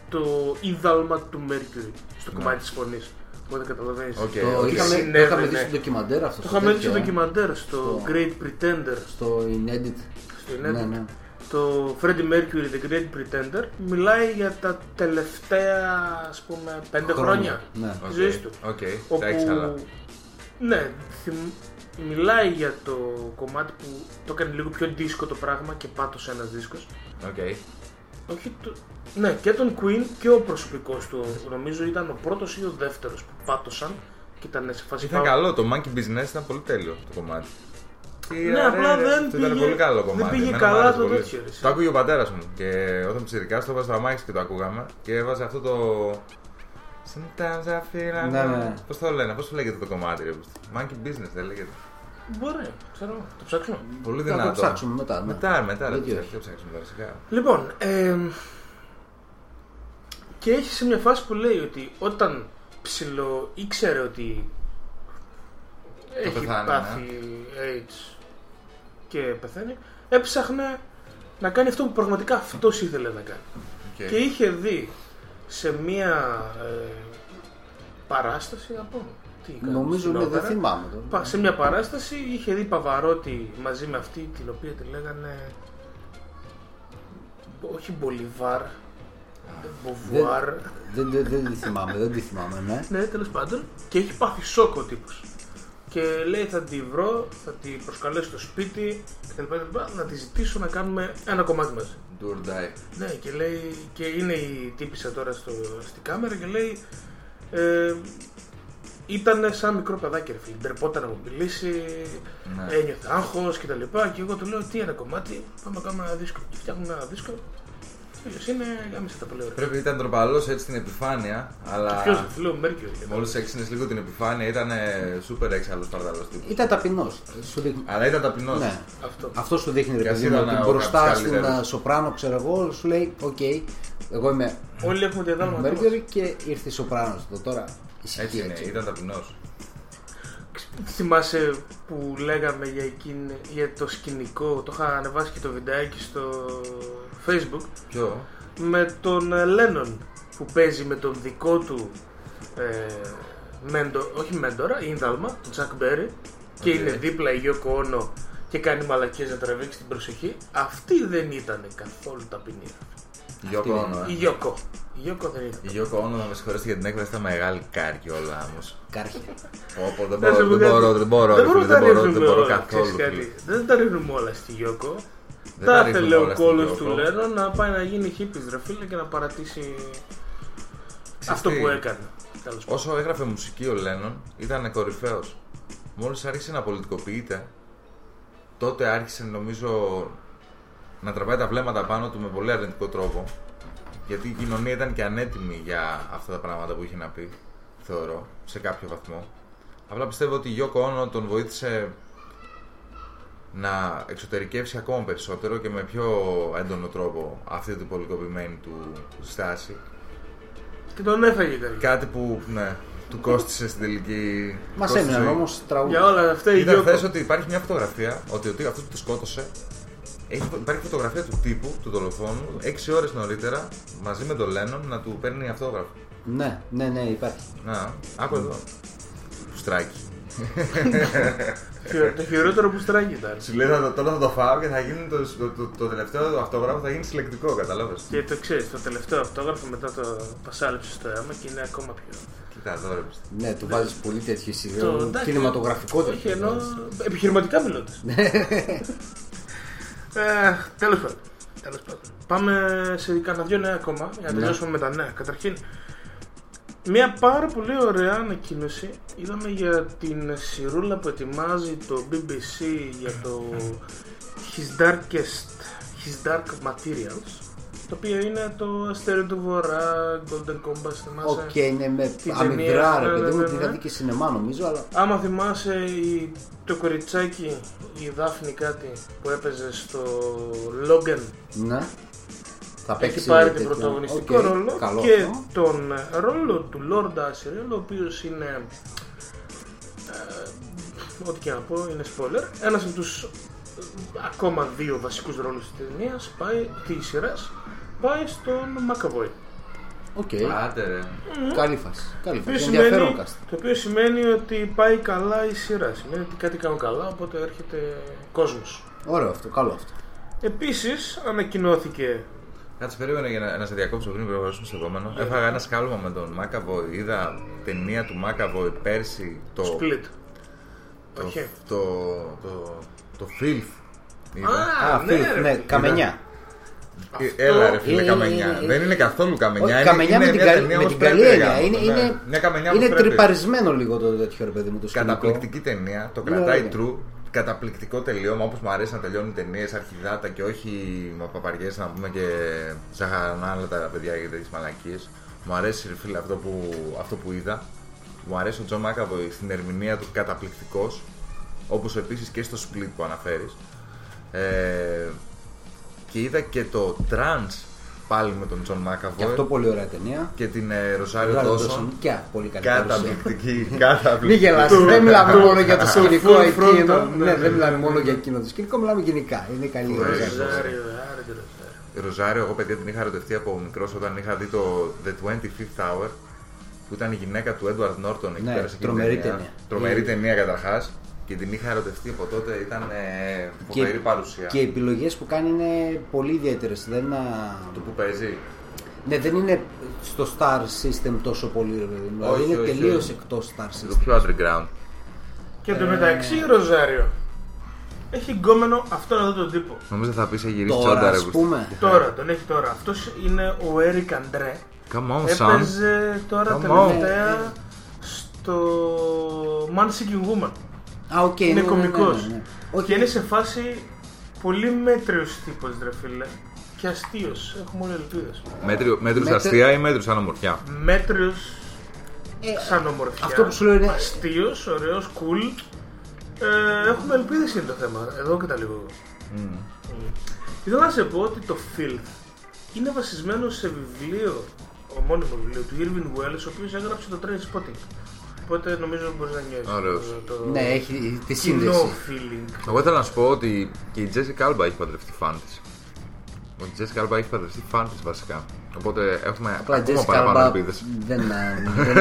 το ίνδαλμα του Mercury στο Ναι. κομμάτι της φωνής. Οπότε καταλαβαίνεις. Οκ, Το οκ. είχαμε, το Συνέβαινε. είχαμε δει στο ντοκιμαντέρ αυτό. Το στο είχαμε δει τέτοιο, στο ε. ντοκιμαντέρ, στο Στο- Great Pretender. Στο Untold. Στο Ναι, Untold. ναι. Το Freddie Mercury, The Great Pretender, μιλάει για τα τελευταία, ας πούμε, πέντε Χρόνια. χρόνια Ναι. της ζωής του. Οκ, Όπου, εντάξει, αλλά. ναι, θυμ- μιλάει για το κομμάτι που το έκανε λίγο πιο disco το πράγμα και πάτωσε ένας δίσκος. Οκ. Όχι το... Ναι, και των Queen και ο προσωπικός του, νομίζω ήταν ο πρώτος ή ο δεύτερος που πάτωσαν και ήταν σε φάση Ήταν πάω- καλό, το Monkey Business ήταν πολύ τέλειο το κομμάτι. Ναι, απλά δεν αυτό Ήταν πήγε- πολύ καλό δεν κομμάτι. πήγε Εμένα καλά μου άρεσε το πολύ. τέτοιο, ρε, εσύ. Το άκουγε ο πατέρας μου και όταν ψηφικά το έβαζε στο αμάξι και το ακούγαμε και έβαζε αυτό το. Sometimes I feel Ναι, ναι. Πώς το λένε, πώς λέγεται το κομμάτι, ρε. πούστη; Monkey Business δεν λέγεται. Μπορεί, ξέρω, το ψάξουμε. Πολύ Θα το δυνατό. ψάξουμε μετά. ναι. Μετά, μετά, ρε. Γιατί Δεν όχι. το ψάξουμε τώρα, σιγά. Λοιπόν, ε, και έχει σε μια φάση που λέει ότι όταν ψηλο ήξερε ότι έχει πεθάνει, πάθει AIDS και πεθαίνει, έψαχνε να κάνει αυτό που πραγματικά αυτός ήθελε να κάνει. Οκ. Και είχε δει σε μια ε, παράσταση, να πω, τι κάνω, Νομίζω στην ναι, δεν όπερα. θυμάμαι. τώρα. Πα- σε μια παράσταση είχε δει Παβαρότι μαζί με αυτή την οποία τη λέγανε όχι Μπολιβάρ Μπουβουάρ Δεν, δεν, δεν τη θυμάμαι, δεν τη θυμάμαι, ναι. ναι τέλος πάντων και έχει πάθει σοκ ο τύπος και λέει θα τη βρω, θα τη προσκαλέσω στο σπίτι και τα λοιπά, να τη ζητήσω να κάνουμε ένα κομμάτι μαζί Do or die. ναι, και λέει, και είναι η τύπησα τώρα στο, στη κάμερα και λέει ε, ήταν σαν μικρό παιδάκι ρε φίλε, ντρεπόταν να μου μιλήσει, Ναι. ένιωθε άγχος και τα λοιπά και εγώ του λέω τι ένα κομμάτι, πάμε να κάνουμε ένα δίσκο και φτιάχνουμε ένα δίσκο Τέλος είναι, γάμισε τα πολύ ωραία. Πρέπει ήταν τροπαλός έτσι στην επιφάνεια, αλλά. Ποιος ρε φίλε, ο Μέρκιο. Μόλι έξινες λίγο την επιφάνεια ήταν σούπερ έξαλλος παρταλό τύπος. Ήταν ταπεινός. Αλλά ήταν ταπεινός. Ναι. Αυτό. Αυτό σου δείχνει ρε Και ας παιδί μου ήταν ότι ο μπροστά κάποιος στην καλύτερος. α, Σοπράνο, ξέρω εγώ, σου λέει: Οκ, εγώ είμαι Όλοι έχουμε τη δάλμα Μέρκιορι και ήρθε η Σοπράνος εδώ τώρα. Ισχύει Έτσι είναι, έτσι. ήταν ταπεινός. Θυμάσαι που λέγαμε για, εκείνη, για το σκηνικό, το είχα ανεβάσει και το βιντεάκι στο facebook Ποιο; με τον ε, Lennon που παίζει με τον δικό του ε, μέντο, όχι μέντορα, ίνδαλμα, τον Chuck Berry και Οκ. είναι δίπλα η Yoko Ono και κάνει μαλακίες να τραβήξει την προσοχή αυτή δεν ήταν καθόλου ταπεινή Η Yoko Ono, Η ε. Yoko. Η Yoko δεν είναι. Η Γιώκο Ono, να με συγχωρέσετε για την έκφραση, ήταν μεγάλη καριόλα όμως. Κάρχε. Πω, πω, δεν Να σου μπορώ, πω δεν κάτι. μπορώ, δεν μπορώ, Δεν ρε μπορούμε φίλε, να δεν τα μπορώ, δεν ρίχνουμε μπορώ όλα. καθόλου. Ξέρεις κάτι. φίλε. Δεν τα ρίχνουμε όλα στη Γιώκο. Δεν Τα τα ήθελε ρίχνουμε ο όλα στη κόλος Γιώκο. του Λένον να πάει να γίνει χίπης ρε φίλε και να παρατήσει αυτό τι; που έκανε. Τέλος πάντων. Όσο έγραφε μουσική ο Λένον, ήταν κορυφαίος. Μόλις άρχισε να πολιτικοποιείται, τότε άρχισε νομίζω να τραβάει τα βλέμματα πάνω του με πολύ αρνητικό τρόπο. Γιατί η κοινωνία ήταν και ανέτοιμη για αυτά τα πράγματα που είχε να πει, θεωρώ, σε κάποιο βαθμό. Απλά πιστεύω ότι η Γιώκο Ono τον βοήθησε να εξωτερικεύσει ακόμα περισσότερο και με πιο έντονο τρόπο αυτή την πολιτικοποιημένη του στάση. Και τον έφαγε τελικά. Κάτι που ναι, του κόστησε στην τελική. Μας κόστησε έμειναν ζωή. όμως τραγούδια. Για όλα αυτά η Είδα Γιώκο. χθες ότι υπάρχει μια φωτογραφία ότι ο αυτός που τη σκότωσε. Έχει, υπάρχει φωτογραφία του τύπου, του δολοφόνου, 6 ώρες νωρίτερα μαζί με τον Λένον να του παίρνει αυτόγραφο. Ναι, ναι, ναι, υπάρχει. Να, άκου εδώ. Πουστράκι. Χειρο- Το χειρότερο που στράγει ήταν. Σου λέει θα το- τώρα θα το φάω και θα γίνει το, το, το, το τελευταίο αυτόγραφο θα γίνει συλλεκτικό, κατάλαβες. Και το ξέρεις, το τελευταίο αυτόγραφο μετά το πασάλεψες στο αίμα και είναι ακόμα πιο. Κοίτα εδώ ρε. πιστεύω. Ναι, του βάζεις πολύ τέτοιο Το- σιγά. εντάξει, Κινηματογραφικό Όχι, τέτοιο. ενώ επιχειρηματικά μιλώντας. ε, Τέλος πάντων. Τέλος πάντων. Πάμε σε κανένα δυο νέα ακόμα για να Ναι. τελειώσουμε με τα νέα. Καταρχήν, μια πάρα πολύ ωραία ανακοίνωση είδαμε για την σειρούλα που ετοιμάζει το BBC για το His Darkest His Dark Materials το οποίο είναι το Αστέρι του Βορρά, Golden Compass, θυμάσαι; Οκ, είναι με Την αμυδρά ταινία, ρε ναι, παιδί ναι, μου, ναι, την ναι. είχα δει και σινεμά νομίζω, αλλά Άμα θυμάσαι η, το κοριτσάκι, η Δάφνη κάτι που έπαιζε στο Logan ναι. Θα παίξει έχει πάρει την τέτοιο- πρωταγωνιστικό Οκ, ρόλο καλό και αυτό. τον ρόλο του Lord Asriel, ο οποίος είναι ε, ό,τι και να πω είναι spoiler ένας από τους ε, ακόμα δύο βασικούς ρόλους της ταινίας πάει, της σειράς πάει στον McAvoy Οκ, Άντε ρε. καλή φάση. Καλή το οποίο, φάση. Ενδιαφέρον σημαίνει, cast. το οποίο σημαίνει ότι πάει καλά η σειρά σημαίνει ότι κάτι κάνουν καλά οπότε έρχεται κόσμος Ωραίο αυτό, καλό αυτό. Επίσης ανακοινώθηκε Κάτσε περίμενε για να, να σε διακόψω πριν προχωρήσουμε στο επόμενο. Έφαγα ένα σκάλωμα με τον Μάκαβοϊ. Είδα ταινία του Μάκαβοϊ πέρσι το. split Το, Όχι. το, το, το Filth. Είδα. Α, Α, ναι, φίλ, ρε, ναι, καμενιά. Ε, Έλα ρε φίλε, Ε, καμενιά. ε, ε, Δεν είναι καθόλου καμενιά. Όχι, είναι- καμενιά είναι με την, μια καλή- ταινία με όπως την καλή πρέπει, έννοια. γάμο, Είναι, ναι. είναι, Μια καμενιά όπως είναι πρέπει. τρυπαρισμένο λίγο το τέτοιο ρε παιδί μου το σκηνικό. Καταπληκτική ταινία, το Ναι, κρατάει ναι. true. Καταπληκτικό τελείωμα, όπως μου αρέσει να τελειώνουν ταινίες αρχιδάτα και όχι με παπαριές να πούμε και ζαχαρένια όλα τα παιδιά για τέτοιες μαλακίες. Μου αρέσει ρε φίλε αυτό που, αυτό που είδα. Μου αρέσει ο Τζον Μάκαβοϊ στην ερμηνεία του καταπληκτικός. Όπως επίσης και στο Split που αναφέρεις. Ε, και είδα και το Trans πάλι με τον Τζον Και Μάκαβοϊ αυτό πολύ ωραία ταινία. και την ε, Ροζάριο Dawson. Ντόσον. Και πολύ καλή παρουσία. Καταπληκτική, *laughs* καταπληκτική. Μην γελάσεις, δεν μιλάμε μόνο για το σκηνικό full εκείνο. frontal, ναι, Ναι, ναι, δεν μιλάμε ναι, μόνο ναι. για εκείνο το σκηνικό, μιλάμε γενικά. Είναι καλή η Ωραία. Ροζάριο. Ροζάριο, άρε το Ροζάριο. Ροζάριο, εγώ παιδιά την είχα ερωτευτεί από μικρός όταν είχα δει το The 25th Hour που ήταν η γυναίκα του Edward Norton εκεί Ναι, πέρα σε εκείνη τρομερή την ταινία. Τρομερή Η- ταινία καταρχάς και την είχα ερωτευτεί από τότε. Ήταν ε, φοβερή παρουσία. Και οι επιλογές που κάνει είναι πολύ ιδιαίτερες. Δεν, α, Το που παίζει. ναι, δεν είναι στο Star System τόσο πολύ. ρε παιδί μου. Δηλαδή Όχι, είναι όχι, τελείως όχι. εκτός Star Το System. πιο underground. Και εντωμεταξύ Ροζάριο έχει γκόμενο αυτόν εδώ τον τύπο. Νομίζω θα πήγε να γυρίσει τσόντα Τώρα, ρε. ας που- πούμε. Τώρα, τον έχει τώρα. Αυτός είναι ο Έρικ Αντρέ. Come on, son. Έπαιζε τώρα Come on. τελευταία στο Man Seeking Woman. Α, οκ, Είναι ναι, ναι, ναι, κωμικός. ναι, ναι. Και Όχι, είναι σε φάση πολύ μέτριος τύπος ρε φίλε. Και αστείος. Έχουμε όλοι ελπίδες. Μέτριο, μέτρους Μέτρη- αστεία ή μέτρους σαν ομορφιά; Μέτριος ε, σαν ομορφιά. αυτό που σου λέω είναι- Αστείος, ωραίος, cool. Ε, έχουμε ελπίδες είναι το θέμα. Εδώ καταλήγω εγώ. Mm. Ήθελα να σε πω ότι το Filth είναι βασισμένο σε βιβλίο, ομώνυμο βιβλίο του Irving Wells, ο οποίος έγραψε το Train Spotting. Οπότε νομίζω μπορείς να νιώσεις Ωραίος. το, το Ναι, έχει τη κοινό σύνδεση. feeling. Εγώ ήθελα να σου πω ότι και η Jessica Alba έχει παντρευτεί φαν της. Ότι η Jessica Alba έχει παντρευτεί φαν της βασικά. Οπότε έχουμε Απλά η ακόμα Jessica παραπάνω Alba ελπίδες. δεν. *laughs* α, δεν-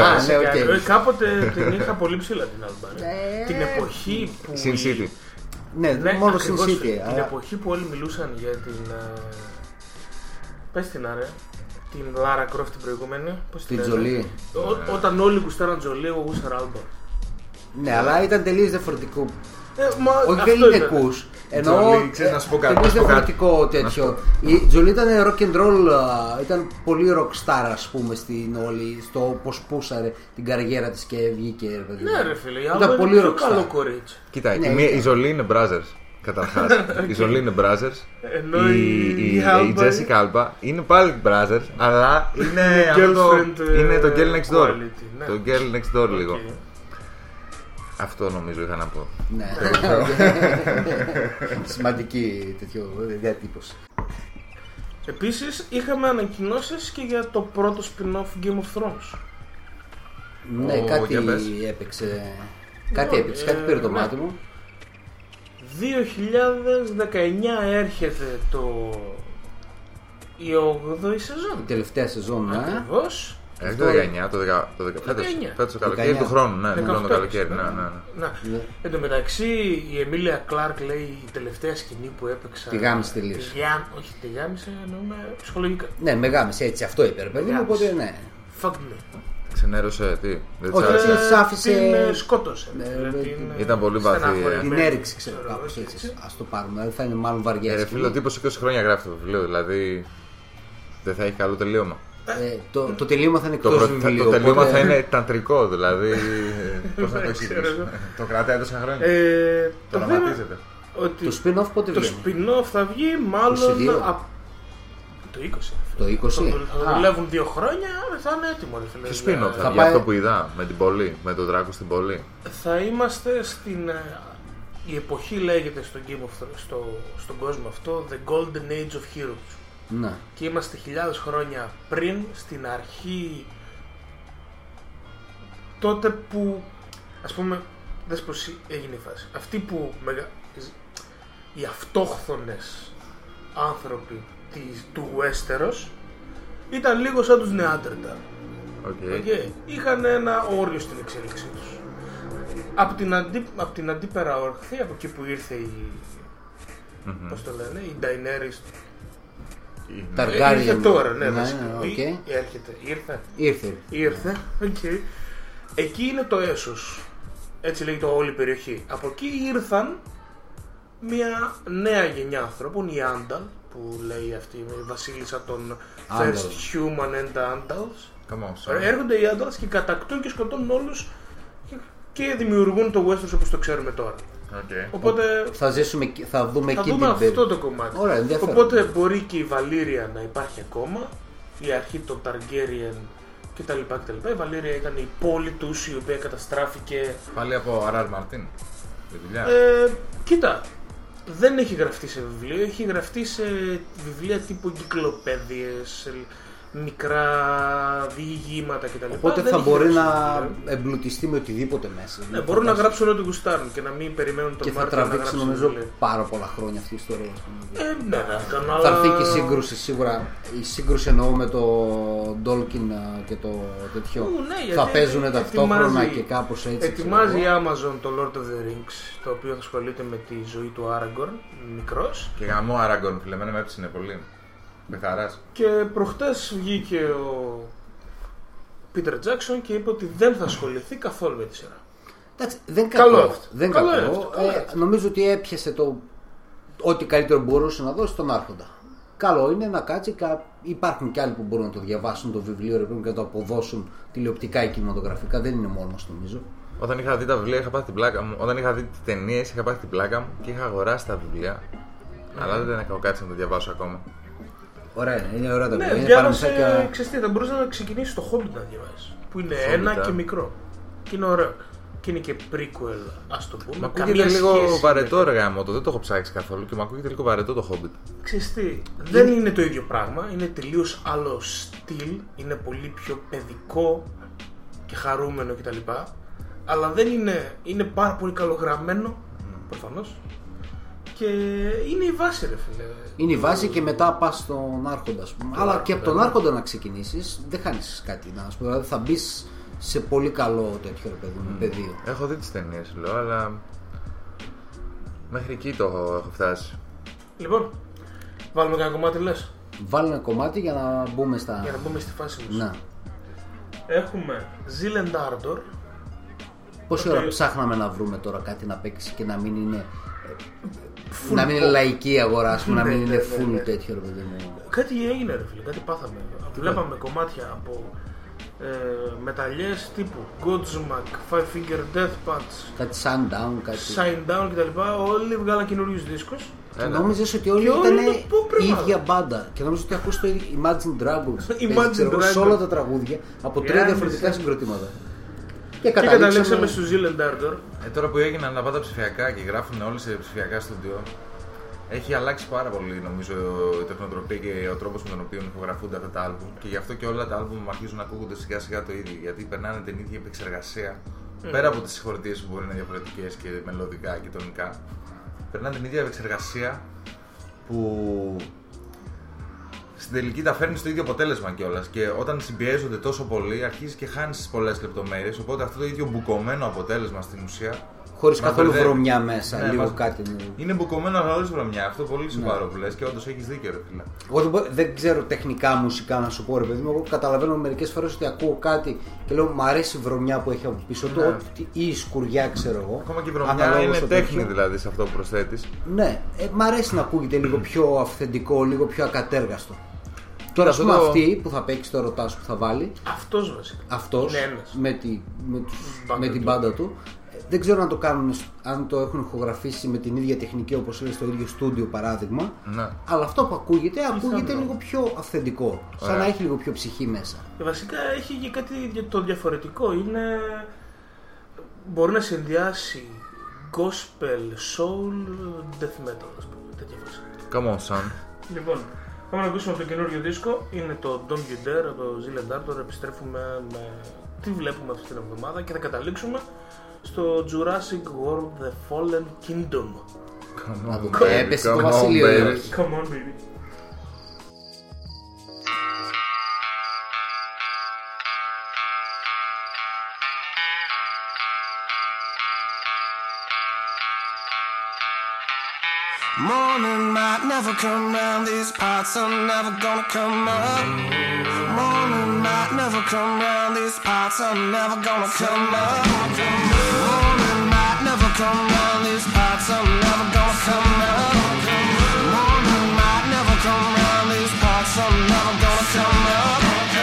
Α, ναι, οκ. Ε, Κάποτε την είχα πολύ ψηλά την Alba. ρε. Ε, την εποχή που. Sin City. Ναι, Ναι, μόνο Sin ακριβώς, City. Την αλλά- εποχή που όλοι μιλούσαν για την. ε, Πες την ρε. Την Λάρα Κροφτ την προηγούμενη. Πώς Την λένε; Τζολί. Ό- Όταν όλοι γουστάραν Τζολί, εγώ γούσταρα Άλμπα. Ναι, αλλά ήταν τελείως διαφορετικό. Ε, μα Όχι, αυτό δεν είναι ήταν. κου. Εννοώ. Τζολί, ξέρεις, να σου πω κάτι, τελείως να σου πω κάτι. διαφορετικό τέτοιο. Η Τζολί ήταν rock and roll, α, ήταν πολύ rockstar, ας πούμε, στην όλη, στο πώς πούσαρε την καριέρα της και βγήκε. ρε παιδί μου. Ναι, ρε φίλε, η Ήταν Άλμπα πολύ είναι πιο rockstar. καλό κορίτσι. Κοίτα, Ναι, η, μία- ήταν. η Τζολί είναι brothers. Καταρχάς. η Τζολί είναι brothers. Ενώ η, η- η, η η Alba- Jessica Alba είναι πάλι brothers, αλλά είναι, *laughs* αυτό το, girlfriend, ε, είναι το girl next door. quality, ναι. Το girl next door λίγο. Οκ. Αυτό νομίζω είχα να πω. Ναι. *laughs* Σημαντική τέτοιο διατύπωση. Επίσης είχαμε ανακοινώσεις και για το πρώτο spin-off Game of Thrones. Ναι, Ω, κάτι για πες. έπαιξε. Κάτι Λοιπόν, έπαιξε, κάτι ε, πήρε το ναι. μάτι μου. 2019 έρχεται το... η 8η σεζόν. Η τελευταία σεζόν, ναι. Ακριβώς. Ε, το Αυτό- 19, το 10, το 10, φέτος, 19. φέτος το καλοκαίρι 19. του χρόνου, ναι, ναι, 18 το καλοκαίρι, ναι, ναι, ναι. Να. Ναι. Εν τω μεταξύ η Εμίλια Κλάρκ λέει η τελευταία σκηνή που έπαιξα. Τη γάμισε τελείως. Τη γάμ- Όχι, τη γάμισε εννοούμε ψυχολογικά. Ναι, με γάμισε έτσι, αυτό είπε, ρε παιδί μου, Γάμισε. οπότε ναι. Fuck me. Ξενέρωσε, τι, δεν της Όχι, άρεσε. της άφησε- Την ε, σκότωσε. Ναι, Δηλαδή, ναι, την, ε, ήταν πολύ βαθύ, στεναχωρημένη. Την έριξε, ξέρω, Ξέρω, κάπως όχι, έτσι. Α το πάρουμε, δηλαδή θα είναι μάλλον βαριά. Ε, ρε σκηνή. φίλε, ο τύπος 20 χρόνια γράφει το βιβλίο, δηλαδή δεν θα έχει καλό τελείωμα. Ε, το, το τελείωμα θα είναι Το, εκτός προ- θα- βιβλίου. το τελείωμα οπότε- θα είναι ταντρικό, δηλαδή. *laughs* Πώς να το Δεν εξηγήσω. ξέρω εγώ. Το κρατάει τόσα χρόνια. Ε, Το το θέμα οραματίζεται. ότι Το spin-off πότε το βγαίνει; spin-off θα βγει μάλλον 22. από το 20. Το 20. Θα το Α, δουλεύουν δύο χρόνια, θα είναι έτοιμο. Ρε, φίλε, Ποιο για- spin-off θα θα βγει πάει- αυτό που είδα με την πόλη, με τον Δράκο στην πόλη. Θα είμαστε στην. ε, Η εποχή λέγεται στο Game of Thrones, στο, στον κόσμο αυτό The Golden Age of Heroes. Ναι. Και είμαστε χιλιάδες χρόνια πριν, στην αρχή τότε που ας πούμε δες πως έγινε η φάση αυτοί που μεγα... οι αυτόχθονες άνθρωποι της, του Westeros ήταν λίγο σαν τους Νεάντερταλ Οκ. Okay. Είχαν ένα όριο στην εξέλιξή τους. Από την, αντί, απ' την αντίπερα όχθη, από εκεί που ήρθε η. Μμμ. Πώς το λένε, η Daenerys. Είναι- Targaryen. Ήρθε τώρα, ναι, Ναι, βασικά. ναι, οκ. Ή- Έρχεται, ήρθε. Ήρθε. Ήρθε, οκ. Εκεί είναι το Essos. Έτσι λέγεται όλη η περιοχή. Από εκεί ήρθαν μια νέα γενιά ανθρώπων, οι Andals, που λέει αυτή η βασίλισσα των Andals. First Men and Andals. Come on, sorry. Έρχονται οι Andals και κατακτούν και σκοτώνουν όλους και- και δημιουργούν το Westeros όπως το ξέρουμε τώρα. Οκ. Οπότε Θα ζήσουμε, εκεί- θα δούμε θα εκεί δούμε την αυτό το κομμάτι. Ωραία, ενδιαφέρον. Οπότε μπορεί και η Βαλήρια να υπάρχει ακόμα, η αρχή των Targaryen κτλ. κτλ. Η Βαλήρια ήταν η πόλη τους η οποία καταστράφηκε. Πάλι από R.R. Martin. Τη δουλειά. Ε, κοίτα, δεν έχει γραφτεί σε βιβλίο, έχει γραφτεί σε βιβλία τύπου εγκυκλοπαίδειες, σε μικρά διηγήματα κτλ. Οπότε Δεν θα έχει μπορεί γραφτεί να σε βιβλίο. εμπλουτιστεί με οτιδήποτε μέσα. Ναι, Δηλαδή, μπορούν να φαντάζομαι. γράψουν ό,τι γουστάρουν και να μην περιμένουν τον Και θα Μάρτιο να τραβήξει γράψουν νομίζω βιβλίο. πάρα πολλά χρόνια αυτή η ιστορία. ας πούμε. Ε, ναι, ναι, αυτό, αλλά... Θα έρθει και η σύγκρουση σίγουρα. Η σύγκρουση εννοώ με το Ντόλκιν και το τέτοιο. Ου, ναι, γιατί θα παίζουν ταυτόχρονα ετοιμάζει- και κάπως έτσι. Ετοιμάζει η ξέρω εγώ. Amazon το Lord of the Rings, το οποίο θα ασχολείται με τη ζωή του Aragorn, μικρός. Και γαμό Αραγκόν, φίλε, εμένα με έψινε πολύ. Πεθαράς. Και προχτές βγήκε ο Peter Jackson και είπε ότι δεν θα ασχοληθεί καθόλου με τη σειρά. Εντάξει, δεν Καλό κακό. αυτό. Δεν Καλό κακό. είναι αυτό, καλό Ε, είναι αυτό. νομίζω ότι έπιασε το ό,τι καλύτερο μπορούσε να δώσει τον Άρχοντα. Καλό είναι να κάτσει. κα- Υπάρχουν και άλλοι που μπορούν να το διαβάσουν το βιβλίο ρε, παιδί μου, και να το αποδώσουν τηλεοπτικά ή κινηματογραφικά. Δεν είναι μόνος νομίζω. Όταν είχα δει τα βιβλία, είχα πάθει την πλάκα μου. Όταν είχα δει τις ταινίες, είχα πάθει την πλάκα μου και είχα αγοράσει τα βιβλία. Αλλά δεν έχω κάτσει να το διαβάσω ακόμα. Ωραία είναι, είναι ωραία τα Ναι, βιβλία. Είναι διάβασε, παραμισάκια- ξέρεις τι, θα μπορούσε να ξεκινήσει το Hobbit να διαβάσει. Που είναι Hobbit, ένα α. και μικρό. Και είναι ωραίο. Και είναι και prequel, ας το πούμε. Μα Καμία ακούγεται λίγο σχέση βαρετό με- ρε γάμο, το δεν το έχω ψάξει καθόλου και μου ακούγεται λίγο βαρετό το Hobbit. Ξέρεις τι, δεν είναι το ίδιο πράγμα, είναι τελείως άλλο στυλ, είναι πολύ πιο παιδικό και χαρούμενο κτλ. Αλλά δεν είναι, είναι πάρα πολύ καλογραμμένο, προφανώς. Και είναι η βάση ρε φίλε. Είναι η βάση και μετά πας στον Άρχοντα. ας πούμε. Αλλά και από τον ναι. Άρχοντα να ξεκινήσεις δεν χάνεις κάτι. Να σου πω. Δηλαδή θα μπεις σε πολύ καλό τέτοιο ρε παιδί μου, πεδίο. Έχω δει τις ταινίες, λέω, αλλά. Μέχρι εκεί το έχω, έχω φτάσει. Λοιπόν, βάλουμε κανένα κομμάτι λες. Βάλει ένα κομμάτι για να μπούμε στα. Για να μπούμε στη φάση μας. Ναι. Έχουμε Zealand Ardor. Πόση Το ώρα οποίο- ψάχναμε να βρούμε τώρα κάτι να παίξει και να μην είναι. Ε, να μην είναι λαϊκή η αγορά, ας πούμε, να Ναι, μην ναι, είναι ναι, full ναι. τέτοιο ρε παιδί μου. Κάτι έγινε ρε φίλε, κάτι πάθαμε. Βλέπαμε κομμάτια από ε, μεταλλιές τύπου Godsmack, Five Finger Death Punch, Κάτι sundown, κάτι. Shine Down κτλ. Όλοι βγάλαν καινούριους δίσκους. Και νόμιζες ότι όλοι Και όλοι ήταν είναι pop, ρε, η μάλλον. ίδια μπάντα. Και νόμιζες ότι ακούς το ίδιο Imagine Dragons. *laughs* Imagine Παίζει, ξέρω εγώ, Σε Dragons. όλα τα τραγούδια από τρία Γιάννη, διαφορετικά σε- συγκροτήματα. Και Και καταλήξαμε καταλήξαμε. στο Zealand Ardor. Ε, τώρα που έγιναν τα πάντα ψηφιακά και γράφουν όλοι σε ψηφιακά στούντιο, έχει αλλάξει πάρα πολύ νομίζω η τεχνοτροπία και ο τρόπος με τον οποίο ηχογραφούνται αυτά τα άλμπουμ. Και γι' αυτό και όλα τα άλμπουμ αρχίζουν να ακούγονται σιγά σιγά το ίδιο. Γιατί περνάνε την ίδια επεξεργασία. Πέρα από τις συγχωρητίες που μπορεί να είναι διαφορετικές και μελωδικά και τονικά, περνάνε την ίδια επεξεργασία που στην τελική τα φέρνεις στο ίδιο αποτέλεσμα κιόλας. Και όταν συμπιέζονται τόσο πολύ, αρχίζεις και χάνεις πολλές λεπτομέρειες. Οπότε αυτό το ίδιο μπουκωμένο αποτέλεσμα στην ουσία. Χωρίς μας καθόλου μπερδεύει. βρωμιά μέσα. Ναι, λίγο μας- κάτι. Είναι μπουκωμένο αλλά χωρίς βρωμιά. Αυτό πολύ σοβαρό που λες και όντως έχεις δίκιο, ρε φίλε. Εγώ δεν, μπο- δεν ξέρω τεχνικά μουσικά να σου πω ρε παιδί μου. Εγώ καταλαβαίνω μερικές φορές ότι ακούω κάτι και λέω Μ' αρέσει η βρωμιά που έχει από πίσω του Ναι. ότι- ή η σκουριά, ξέρω εγώ. Ακόμα και η βρωμιά Αναλόγως είναι το τέχνη τέτοιο. δηλαδή σε αυτό που προσθέτεις. Ναι, ε, μ' αρέσει να ακούγεται λίγο πιο αυθεντικό, λίγο πιο ακατέργαστο. Τώρα, ας Αυτό πούμε, το- αυτή που θα παίξει το ρωτά που θα βάλει, Αυτός βασικά. αυτός Είναι ένας. με, τη, με, τους- Μπάντα με την τους. μπάντα του. ε, Δεν ξέρω αν το κάνουν, σ- αν το έχουν ηχογραφήσει με την ίδια τεχνική όπως είναι στο ίδιο στούντιο παράδειγμα. Ναι. Αλλά αυτό που ακούγεται, ακούγεται Πιθανό. λίγο πιο αυθεντικό. Σαν Ωραία. να έχει λίγο πιο ψυχή μέσα. Και βασικά έχει και κάτι δια- το διαφορετικό. Είναι. Μπορεί να συνδυάσει gospel, soul, death metal, ας πούμε. Τέτοια φάση. Come on, son. Λοιπόν, πάμε να ακούσουμε το καινούριο δίσκο. Είναι το Don't You Dare από το Zealand Ardor. Επιστρέφουμε με τι βλέπουμε αυτή την εβδομάδα και θα καταλήξουμε στο Jurassic World The Fallen Kingdom. Come Να on, το baby, έπεσε το come on, βασίλειο. baby. Come on, baby. Morning might never come round, these parts are never gonna come up. Morning might never come round, these parts are never gonna come up. Morning might never come round, these parts are never gonna come up. Morning might never come round, these parts are never gonna come up.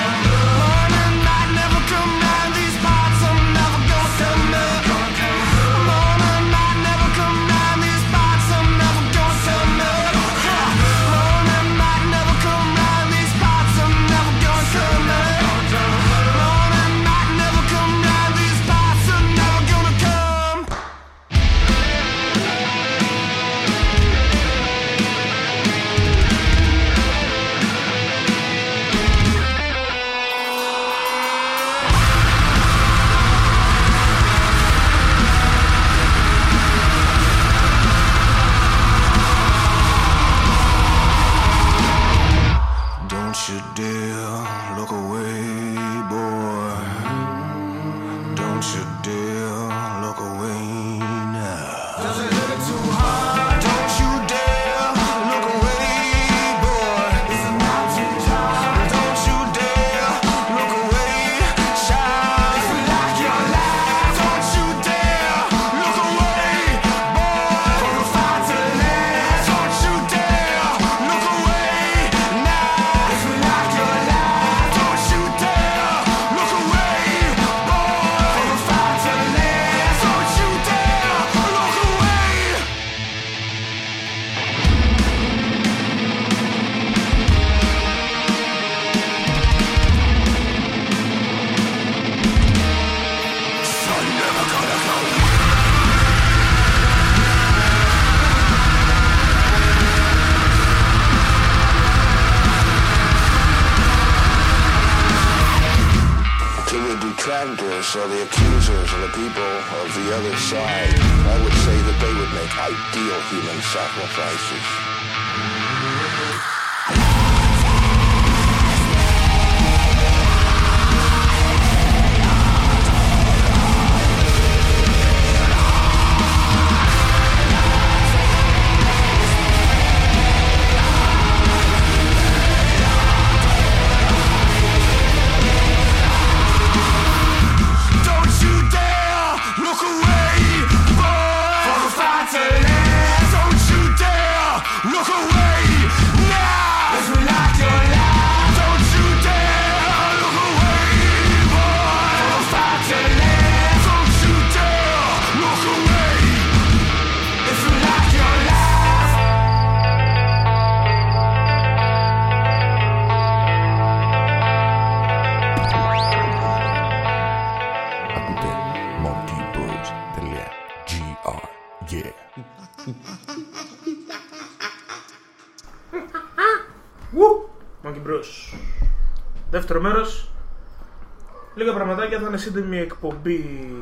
Λίγα πραγματάκια θα είναι σύντομη εκπομπή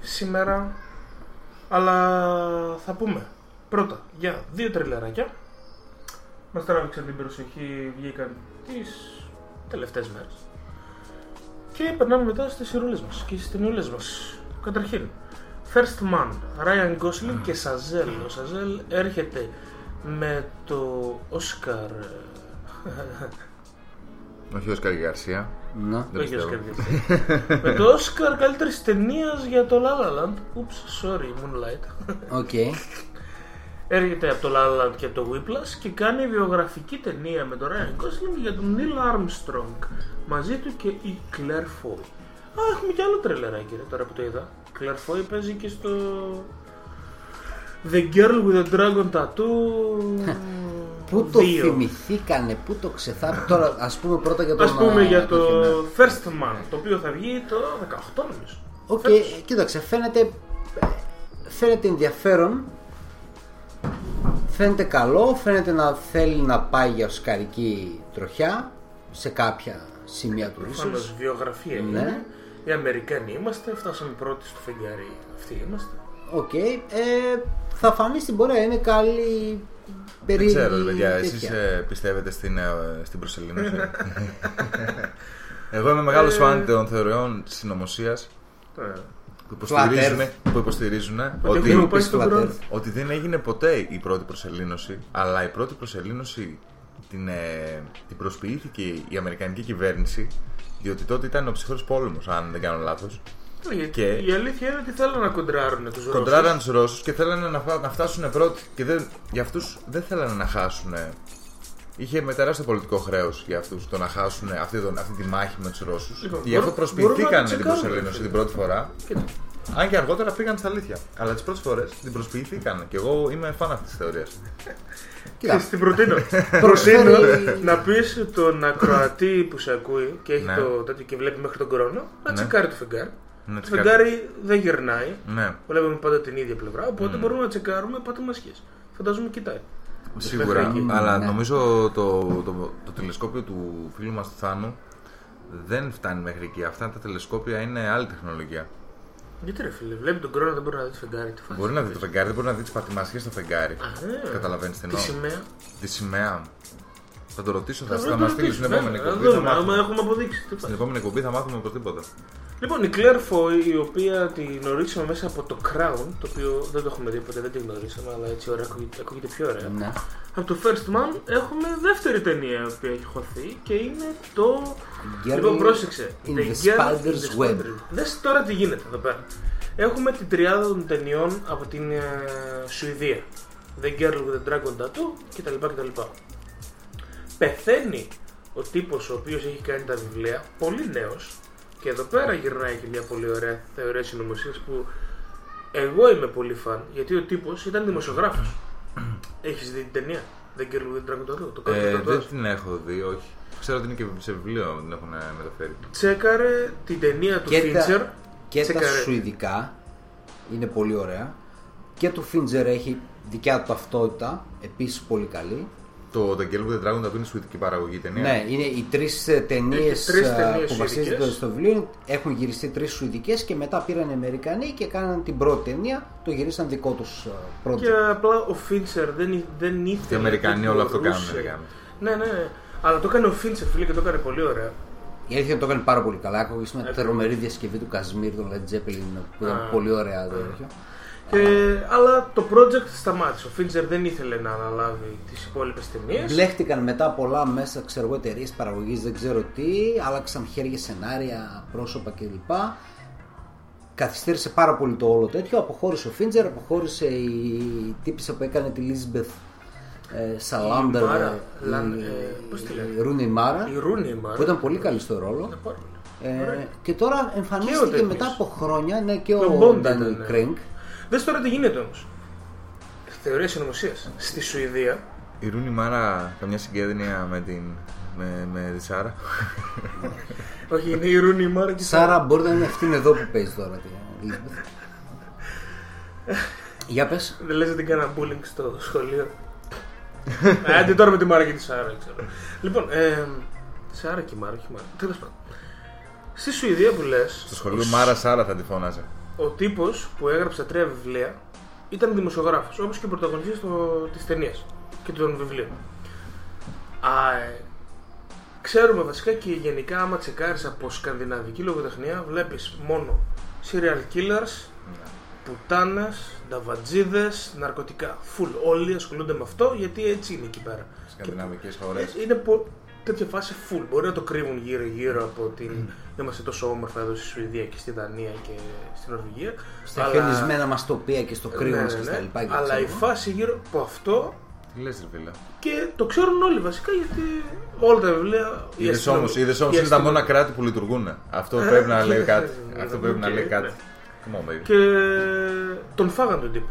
σήμερα. Αλλά θα πούμε πρώτα για δύο τρελεράκια. Μας τράβηξαν την προσοχή, βγήκαν τις τελευταίες μέρες. Και περνάμε μετά στις ηρωλές μας και στις ταινιούλες μας. Καταρχήν, First Man, Ryan Gosling και Σαζέλ. Ο Σαζέλ έρχεται με το Oscar Όχι Όσκαρ Γκαρσία. Να. Δεν όχι πιστεύω. Oscar Γκαρσία. με το Oscar καλύτερης ταινίας για το La La Land. Oops, sorry, Moonlight. Οκ. Έρχεται από το La La Land και από το Whiplash και κάνει βιογραφική ταινία με τον Ryan Gosling για τον Neil Armstrong. Μαζί του και η Claire Foy. Α, έχουμε και άλλο τρελεράκι ρε, τώρα που το είδα. Claire Foy παίζει και στο The Girl with the Dragon Tattoo. *laughs* Πού το δύο. θυμηθήκανε, πού το ξεθάψανε. Τώρα, ας πούμε πρώτα για το. Ας πούμε για το First Man, το οποίο θα βγει το 18 νομίζω. Οκ, Φέτος. κοίταξε, φαίνεται, φαίνεται ενδιαφέρον. Φαίνεται καλό, φαίνεται να θέλει να πάει για οσκαρική τροχιά σε κάποια σημεία του Προφανώς ίσως. βιογραφία Ναι. είναι. Οι Αμερικάνοι είμαστε, φτάσαμε πρώτοι στο φεγγάρι. Αυτοί είμαστε. Οκ, ε, θα φανεί στην πορεία, είναι καλή Δεν περίεργη ξέρω, ρε παιδιά, τέτοια. εσείς ε, πιστεύετε στην, ε, στην προσελήνωση; *laughs* Εγώ είμαι μεγάλος φαν των θεωριών συνωμοσίας Ε, που υποστηρίζουν, Flat που υποστηρίζουν Ότι ότι, έχουμε πάει Flat στον Earth. χρόνο. ότι δεν έγινε ποτέ η πρώτη προσελήνωση, αλλά η πρώτη προσελήνωση την, ε, την προσποιήθηκε η Αμερικανική κυβέρνηση, διότι τότε ήταν ο ψυχρός πόλεμος, αν δεν κάνω λάθος. Γιατί Και- Η αλήθεια είναι ότι θέλουν να κοντράρουν τους Ρώσους. Κοντράραν τους Ρώσους και θέλανε να, φα- να φτάσουν πρώτοι. Και δεν, για αυτούς δεν θέλανε να χάσουν. Είχε με τεράστιο πολιτικό χρέος για αυτούς το να χάσουν αυτή, τον- αυτή τη μάχη με τους Ρώσους. Λοιπόν, και γι' αυτό μπορούμε- μπορούμε να προσποιηθήκαν το την τσεκάρουμε, προσελήνωση φίλε. την πρώτη φορά. Κοίτα. Αν και αργότερα πήγαν στα αλήθεια. Αλλά τις πρώτες φορές την προσποιηθήκαν. Και εγώ είμαι φαν αυτή της θεωρίας. *laughs* Κοίτα, Στην προτείνω. *laughs* Προσφέρει- προτείνω να πεις τον ακροατή που σε ακούει και έχει Ναι. το τέτοιο και βλέπει μέχρι τον χρόνο να Ναι. τσεκάρει το φεγγάρι. Να Το τσεκάρει. φεγγάρι δεν γυρνάει. Ναι, Βλέπουμε πάντα την ίδια πλευρά. Οπότε μπορούμε να τσεκάρουμε πάτε μασχέ. Φαντάζομαι κοιτάει. σίγουρα. Μέχρι εκεί. Αλλά Ναι. νομίζω το, το, το, τηλεσκόπιο του φίλου μας του Θάνου δεν φτάνει μέχρι εκεί. Αυτά τα τηλεσκόπια είναι άλλη τεχνολογία. Γιατί ρε φίλε, βλέπει τον χρόνο δεν μπορεί να δει το φεγγάρι. Τι φάση. Μπορεί να δει το φεγγάρι, δεν μπορεί να δει τις πατημασιέ στο φεγγάρι. Α, ε. Καταλαβαίνεις την Τη εννοώ. σημαία. Τη σημαία. Θα το ρωτήσω, θα, Θα θα μα στείλει στην ρωτήσουμε, επόμενη να εκπομπή. δούμε, Θα άμα μάθουμε. έχουμε αποδείξεις. Τι Στην φάση. επόμενη εκπομπή θα μάθουμε οπωσδήποτε. Λοιπόν, η Claire Foy, η οποία την γνωρίσαμε μέσα από το Crown, το οποίο δεν το έχουμε δει ποτέ, δεν την γνωρίσαμε, αλλά έτσι ωραία, ακούγεται, ακούγεται πιο ωραία. ναι. Από το First Man έχουμε δεύτερη ταινία η οποία έχει χωθεί και είναι το. Girl λοιπόν, πρόσεξε. in The the Girl Spider's in the Web. Spider's Δες τώρα τι γίνεται εδώ πέρα. Έχουμε την τριάδα των ταινιών από την ε, Σουηδία. The Girl with the Dragon Tattoo κτλ. κτλ. Πεθαίνει ο τύπος ο οποίος έχει κάνει τα βιβλία, πολύ νέος, και εδώ πέρα γυρνάει και μια πολύ ωραία θεωρία συνωμοσίας που εγώ είμαι πολύ φαν, γιατί ο τύπος ήταν δημοσιογράφος. *clears throat* Έχεις δει την ταινία; The Girl with the Dragon Tattoo, το Ε, πρώτο δεν την έχω δει, όχι. Ξέρω ότι είναι και σε βιβλίο την έχουν μεταφέρει. Τσέκαρε την ταινία του Και Fincher. τα, και τα Τσέκαρε. σουηδικά είναι πολύ ωραία. Και του Φίντζερ έχει δικιά του ταυτότητα, επίσης πολύ καλή. Το The Girl with the Dragon Tattoo είναι σουηδική παραγωγή ταινία. Ναι, είναι οι τρεις ταινίες Έχει τρεις ταινίες που βασίζονται σουηδικές. στο βιβλίο. Έχουν γυριστεί τρεις σουηδικές και μετά πήραν οι Αμερικανοί και κάναν την πρώτη ταινία. Το γυρίσαν δικό τους project. Και απλά ο Fincher δεν, εί- δεν ήθελε. Και οι Αμερικανοί δεν όλο αυτό μπορούσε. κάνουν. ρε γάμο. Ναι, ναι, ναι. Αλλά το έκανε ο Fincher, φίλε, και το έκανε πολύ ωραία. Η αλήθεια είναι ότι το έκανε πάρα πολύ καλά. Άκουγε μια Ακριβώς. τρομερή διασκευή του Κασμίρ, του Led Zeppelin, που ήταν Α. πολύ ωραία το τέτοιο. Και, αλλά το project σταμάτησε. Ο Fincher δεν ήθελε να αναλάβει τις υπόλοιπες ταινίε. Μπλέχτηκαν μετά πολλά μέσα, ξέρω εγώ, εταιρείες παραγωγής, δεν ξέρω τι, άλλαξαν χέρια, σενάρια, πρόσωπα κλπ. Καθυστέρησε πάρα πολύ το όλο τέτοιο. Αποχώρησε ο Φίντζερ, αποχώρησε η τύπισσα που έκανε τη Λίσμπεθ ε, Σαλάντερ, Η Μάρα, ε, Λαν- η- ε, πώς τη λένε; η Ρούνι Μάρα, Η Ρούνι Μάρα. που ήταν πολύ καλή στο ρόλο. Είναι πάρα πολύ. Ε, Ωραία. και τώρα Και ο εμφανίστηκε τέτοιος. μετά από χρόνια ναι, και ο ο Bond Ντάνιελ ήταν, ναι. Κρέγκ. Δες τώρα τι γίνεται όμως. Θεωρία συνωμοσίας. Στη Σουηδία Η Ρούνι Μάρα καμιά συγγένεια με την. με, με τη Σάρα. Όχι, είναι η Ρούνι Μάρα και η Σάρα μπορεί να είναι αυτή εδώ που παίζει τώρα. τη Elizabeth. Για πες. Δεν λες ότι την κάνα bullying στο σχολείο. Ε, Άντε τώρα με τη Μάρα και τη Σάρα, ξέρω. Λοιπόν, ε, Σάρα και η Μάρα, όχι η Μάρα. Τέλος πάντων. Στη Σουηδία που λες, Στο σχολείο Μάρα Σάρα θα τη φώναζε. Ο τύπος που έγραψε τα τρία βιβλία ήταν δημοσιογράφος, όπως και ο πρωταγωνιστής της ταινίας και των βιβλίων. Α, ε, ξέρουμε βασικά και γενικά, άμα τσεκάρεις από σκανδιναβική λογοτεχνία, βλέπεις μόνο serial killers, πουτάνες, νταβατζίδες, ναρκωτικά. Φουλ. Όλοι ασχολούνται με αυτό γιατί έτσι είναι εκεί πέρα. Σκανδιναβικές χώρες. Ε, Είναι πο... τέτοια φάση full. Μπορεί να το κρύβουν γύρω-γύρω από την. Είμαστε τόσο όμορφα εδώ στη Σουηδία και στη Δανία και στην Νορβηγία. Στα χιονισμένα μας τοπία και στο κρύο Ναι, μας ναι, και ναι. στα λοιπά. και Αλλά η ξέρω. φάση γύρω από αυτό Τι λες, ρε φίλε. και το ξέρουν όλοι βασικά γιατί όλα τα βιβλία. η Είδες όμως, αστυνομία- είδες όμως η είναι τα αστυνομία- μόνα κράτη που λειτουργούν. Αυτό Ε, πρέπει να λέει *laughs* ναι, κάτι. ναι, Αυτό ναι, πρέπει να οκ, λέει ναι. κάτι. Come on, baby. Και τον φάγαν τον τύπο.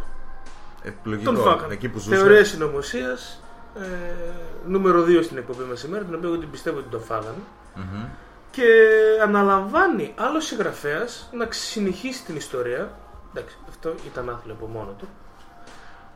Τον Επιλογικό. φάγαν. Εκεί που ζούσε. Θεωρία συνωμοσίας. Ε, νούμερο 2 στην εκπομπή μας σήμερα, την οποία εγώ την πιστεύω ότι τον φάγανε. Μμμ. Και αναλαμβάνει άλλος συγγραφέας να συνεχίσει την ιστορία. Εντάξει, αυτό ήταν άθλιο από μόνο του.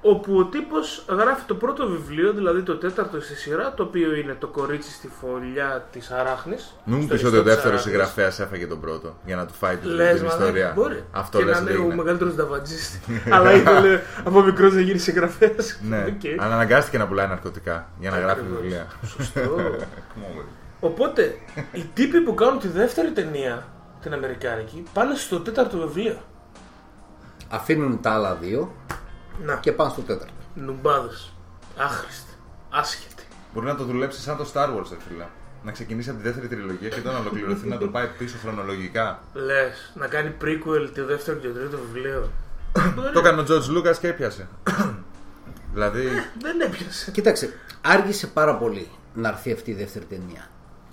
Όπου ο τύπος γράφει το πρώτο βιβλίο, δηλαδή το τέταρτο στη σειρά, το οποίο είναι το κορίτσι στη φωλιά της Αράχνης. Μην μου πεις ότι ο δεύτερος συγγραφέας έφαγε τον πρώτο για να του φάει την Λες, την ιστορία. Μπορεί. Αυτό και λες. να είναι ο μεγαλύτερος νταβατζής. *laughs* Αλλά ήθελε από μικρός να γίνει συγγραφέας. Ναι, *laughs* αλλά αναγκάστηκε να πουλάει ναρκωτικά για να γράφει Ακριβώς. βιβλία. Σωστό. *laughs* Come on, baby. Οπότε, οι τύποι που κάνουν τη δεύτερη ταινία, την Αμερικάνικη, πάνε στο τέταρτο βιβλίο. Αφήνουν τα άλλα δύο Να, και πάνε στο τέταρτο. νουμπάδες. Άχρηστοι. Άσχετοι. Μπορεί να το δουλέψεις σαν το Star Wars, ρε φίλε. Να ξεκινήσει από τη δεύτερη τριλογία και όταν ολοκληρωθεί να το πάει πίσω χρονολογικά. Λες, να κάνει prequel τη δεύτερο και το τρίτο βιβλίο. *coughs* Το έκανε ο George Lucas και έπιασε. *coughs* δηλαδή, Δεν έπιασε. Κοίταξε, άργησε πάρα πολύ να έρθει αυτή η δεύτερη ταινία.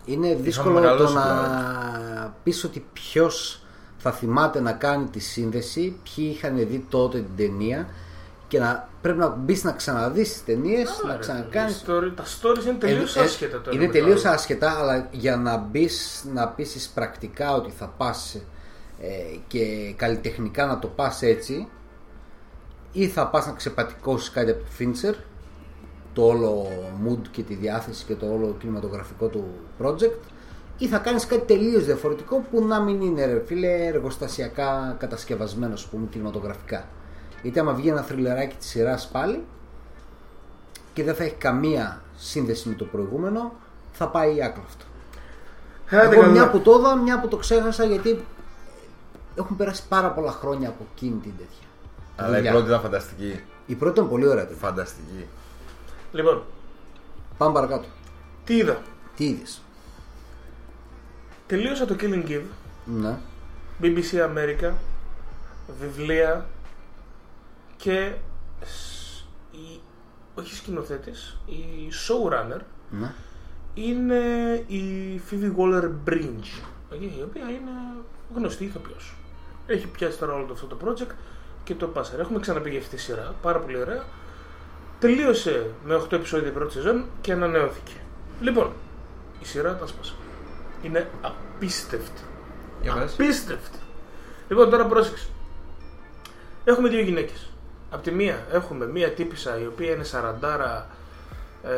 Είναι δύσκολο το μεγαλώσει να πεις ότι ποιος θα θυμάται να κάνει τη σύνδεση, ποιοι είχαν δει τότε την ταινία και να πρέπει να μπεις να ξαναδείς τις ταινίες, να Άρα, ξανακάνεις. η story- Τα stories είναι τελείως Ε, ε, άσχετα τώρα. Είναι με τελείως το άλλο. άσχετα, αλλά για να μπεις να πείσεις πρακτικά ότι θα πας και καλλιτεχνικά να το πας έτσι, ή θα πας να ξεπατικώσεις κάτι από το Fincher, το όλο mood και τη διάθεση και το όλο κινηματογραφικό του project, ή θα κάνεις κάτι τελείως διαφορετικό που να μην είναι ρε φίλε εργοστασιακά κατασκευασμένο, ας πούμε, κινηματογραφικά. Γιατί άμα βγει ένα θρυλεράκι της σειράς πάλι, και δεν θα έχει καμία σύνδεση με το προηγούμενο, θα πάει άκρο αυτό. Άντε Εγώ καλά. μια που το είδα, μια που το ξέχασα γιατί έχουν περάσει πάρα πολλά χρόνια από εκείνη την τέτοια. αλλά η δουλειά. πρώτη ήταν φανταστική. Η πρώτη ήταν πολύ ωραία τέτοια. Φανταστική. Λοιπόν, Πάμε παρακάτω. τι είδα; Τι είδες; Τελείωσα το Killing Eve. Ναι. BBC America, βιβλία και σ- η, όχι σκηνοθέτης, η showrunner ναι. είναι η Phoebe Waller-Bridge, η οποία είναι γνωστή ηθοποιός. Έχει πιάσει τώρα όλο αυτό το project και το πάσαρε. Έχουμε ξαναπεί για αυτή τη σειρά, πάρα πολύ ωραία. Τελείωσε με 8 επεισόδια η πρώτη σεζόν και ανανεώθηκε. Λοιπόν, η σειρά τα σπάσα. Είναι απίστευτη. Για πες. Απίστευτη. Λοιπόν, τώρα πρόσεξε. Έχουμε δύο γυναίκες. Απ' τη μία έχουμε μία τύπησα η οποία είναι σαραντάρα ε,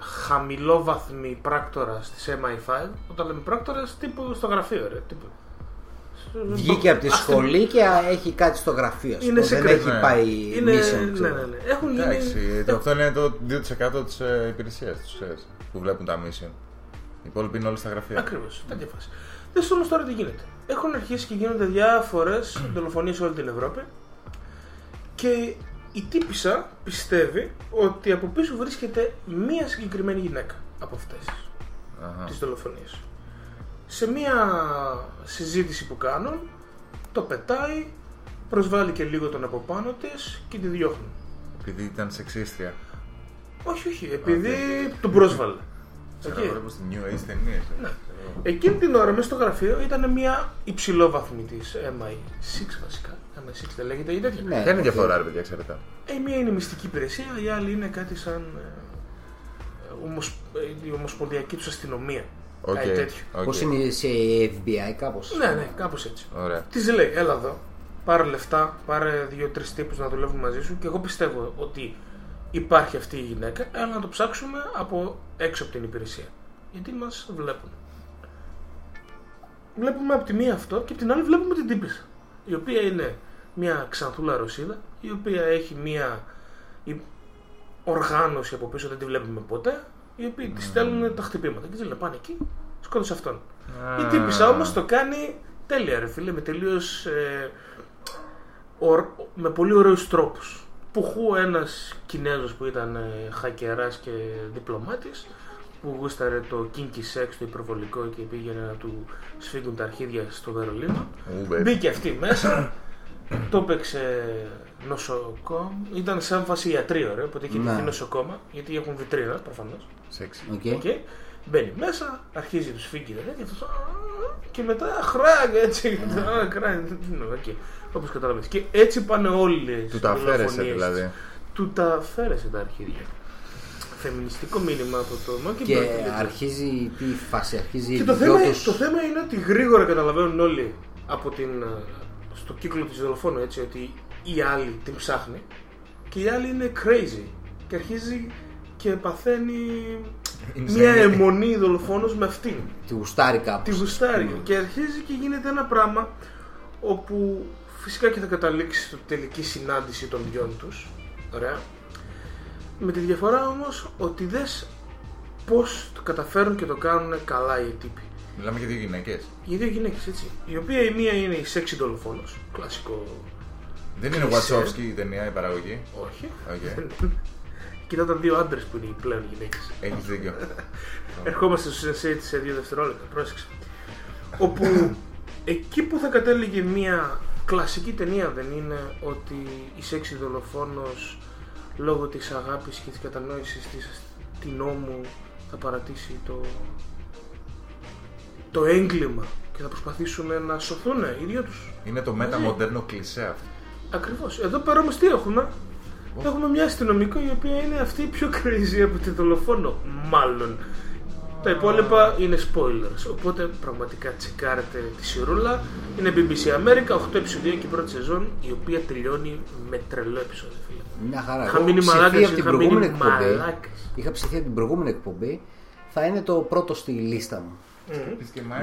χαμηλόβαθμη πράκτορα τη MI5. Όταν λέμε πράκτορα, τύπου στο γραφείο, ρε. Τύπου. Βγήκε από τη Αστυ- σχολή και έχει κάτι στο γραφείο. ας Είναι πούμε. Δεν secret, έχει ναι. πάει Είναι, mission, ναι, ξέρω. ναι, ναι. Έχουν γίνει. Εντάξει, το- αυτό είναι το 2% της υπηρεσίας τους που βλέπουν τα mission. Οι υπόλοιποι είναι όλοι στα γραφεία. Ακριβώς, τέτοια φάση. Δεν όμως τώρα τι γίνεται. Έχουν αρχίσει και γίνονται διάφορες δολοφονίες σε όλη την Ευρώπη και η τύπησα πιστεύει ότι από πίσω βρίσκεται μία συγκεκριμένη γυναίκα από αυτές Αχα. τις δολοφονίες. Σε μία συζήτηση που κάνουν, το πετάει, προσβάλλει και λίγο τον από πάνω της και τη διώχνουν. Επειδή ήταν σεξίστρια. Όχι, όχι, επειδή τον πρόσβαλε. Ξέρω, Οκ. βλέπω στη New Age ταινίες. Ναι. Εκείνη την ώρα μέσα στο γραφείο ήταν μια υψηλόβαθμη της MI6 βασικά. MI6 δεν λέγεται ή τέτοια. Ναι, Ποια είναι η οκ. διαφορά, ρε παιδιά, ξέρετε. Ε, η μία είναι μυστική υπηρεσία, η άλλη είναι κάτι σαν ε, ομοσ... ε, η ομοσπονδιακή τους αστυνομία. Οκ, Κάτι τέτοιο. οκ. Πώς είναι σε FBI κάπως; Ναι, ναι, κάπως έτσι. Ωραία. Της λέει, έλα εδώ. πάρε λεφτά, πάρε δύο-τρεις τύπους να δουλεύουν μαζί σου και εγώ πιστεύω ότι υπάρχει αυτή η γυναίκα, αλλά να το ψάξουμε από έξω από την υπηρεσία. Γιατί μας βλέπουν. Βλέπουμε από τη μία αυτό και από την άλλη βλέπουμε την τύπησα. Η οποία είναι μια ξανθούλα Ρωσίδα, η οποία έχει μια η- οργάνωση από πίσω, δεν τη βλέπουμε ποτέ, οι οποίοι της στέλνουν τα χτυπήματα. Και της λένε πάνε εκεί, σκότωσε αυτόν. Η τύπησα όμως το κάνει τέλεια, ρε φίλε, με τελείως. Ε, ορ- με πολύ ωραίους τρόπους. Πουχού ένας Κινέζος που ήταν ε, χακεράς και διπλωμάτης που γούσταρε το kinky sex, το υπερβολικό και πήγαινε να του σφίγγουν τα αρχίδια στο Βερολίνο. Ου, baby. Μπήκε αυτή μέσα, το έπαιξε νοσοκόμα. Ήταν σαν φάση ιατρείο, ρε, οπότε είχε Ναι. τυχεί νοσοκόμα, γιατί έχουν βιτρίνα προφανώς. Σεξι. Οκ. Οκ. Μπαίνει μέσα, αρχίζει τους φύγει τα τέτοια, αυτός, «Α», και μετά χράγ έτσι. *laughs* Α, χράγ, οκ. Όπως κατάλαβε. Και έτσι πάνε όλες. Του τα αφαίρεσε δηλαδή. Του τα αφαίρεσε τα αρχίδια. Φεμινιστικό μήνυμα από το Monkey Και Bird, δεν αρχίζει τι φάση, αρχίζει και η το θέμα, δυο τους- το θέμα είναι ότι γρήγορα καταλαβαίνουν όλοι από την, ε, στο κύκλο της δολοφόνου έτσι ότι η άλλη την ψάχνει και η άλλη είναι crazy και αρχίζει και παθαίνει Είναι μια σαν- αιμονή δολοφόνος με αυτήν. τη γουστάρει κάπως. Τη γουστάρει και αρχίζει και γίνεται ένα πράγμα όπου φυσικά και θα καταλήξει στο τελική συνάντηση των δυο τους. Ωραία. Με τη διαφορά όμως ότι δες πώς το καταφέρουν και το κάνουν καλά οι τύποι. Μιλάμε για δύο γυναίκες. Οι δύο γυναίκες έτσι. Η οποία η μία είναι η sexy δολοφόνος. Κλασικό. Δεν είναι Κλισέ. Wachowski η ταινία, η παραγωγή; Όχι. Οκ. *laughs* Κοίτα ήταν δύο άντρες που είναι οι πλέον γυναίκες. Έχεις δίκιο. *laughs* Ερχόμαστε στο Sense8 σε δύο δευτερόλεπτα. Πρόσεξε. Όπου *laughs* εκεί που θα κατέληγε μια κλασική ταινία δεν είναι ότι η σεξι δολοφόνος λόγω της αγάπης και της κατανόησης της την νόμου θα παρατήσει το, το έγκλημα και θα προσπαθήσουν να σωθούν οι δύο τους. Είναι το μεταμοντέρνο κλισέ αυτό. Ακριβώς. Εδώ πέρα όμως τι έχουμε; Έχουμε μια αστυνομικό η οποία είναι αυτή η πιο crazy από τη δολοφόνο. Μάλλον. Τα υπόλοιπα είναι spoilers. Οπότε πραγματικά τσεκάρετε τη σιρούλα. Είναι BBC America, 8 επεισόδια και η πρώτη σεζόν η οποία τελειώνει με τρελό επεισόδιο. φίλε. Μια χαρά. Είχα Εγώ μείνει ψηθεί μαλάκας, από την είχα προηγούμενη μείνει εκπομπή. μαλάκας. Είχα ψηθεί από την προηγούμενη εκπομπή. Θα είναι το πρώτο στη λίστα μου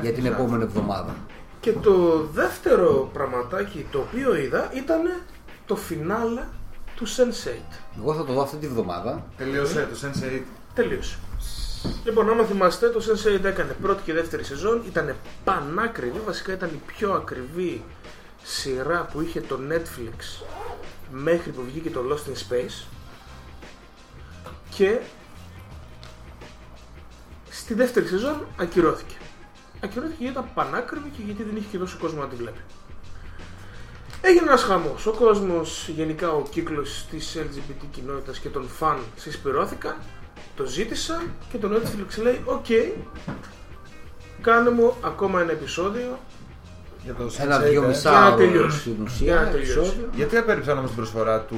για την επόμενη εβδομάδα. Και το δεύτερο πραγματάκι το οποίο είδα ήταν το φινάλε του Sense8. Εγώ θα το δω αυτή τη βδομάδα. Τελείωσε το Sense8. Τελείωσε. Λοιπόν, άμα θυμάστε, το Sense8 έκανε πρώτη και δεύτερη σεζόν. Ήταν πανάκριβη, βασικά ήταν η πιο ακριβή σειρά που είχε το Netflix μέχρι που βγήκε το Lost in Space. Και στη δεύτερη σεζόν ακυρώθηκε. Ακυρώθηκε γιατί ήταν πανάκριβη και γιατί δεν είχε και τόσο κόσμο να τη βλέπει. Έγινε ένας χαμός. Ο κόσμος, γενικά ο κύκλος της LGBT κοινότητας και των φαν συσπειρώθηκαν, το ζήτησαν και το Netflix λέει «Οκ, κάνε μου ακόμα ένα επεισόδιο Για το Ένα Sense8, δυο ε. μισά Για να ώρα τελειώσει. στην Για ουσία να τελειώσει. επεισόδιο. Γιατί απέρριψαν όμως την προσφορά του,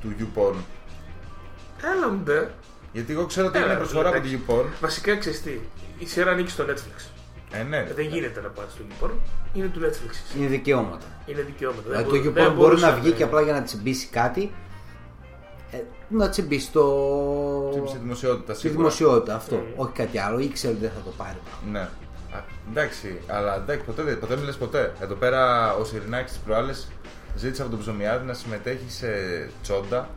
του YouPorn; Έλα μπε». Γιατί εγώ ξέρω ότι Έλα, είναι προσφορά από το εντάξει. YouPorn. Βασικά ξέρεις τι, η σειρά ανήκει στο Netflix. Ε, ναι. Δεν γίνεται να πας στο YouPorn, είναι του Netflix. Είναι δικαιώματα. Είναι δικαιώματα. Δηλαδή Δεν το μπο- δεν YouPorn μπορεί μπορούσε να βγει και απλά για να τσιμπήσει κάτι. ε, να τσιμπήσει το. Στη δημοσιότητα Στη σίγουρα. δημοσιότητα αυτό. Όχι κάτι άλλο. Ήξερε ότι δεν θα το πάρει. Ναι. Α, εντάξει, αλλά εντάξει, ποτέ, δεν- ποτέ μιλες ποτέ. Εδώ πέρα ο Σιρινάκης τις προάλλες ζήτησε από τον Ψωμιάδη να συμμετέχει σε τσόντα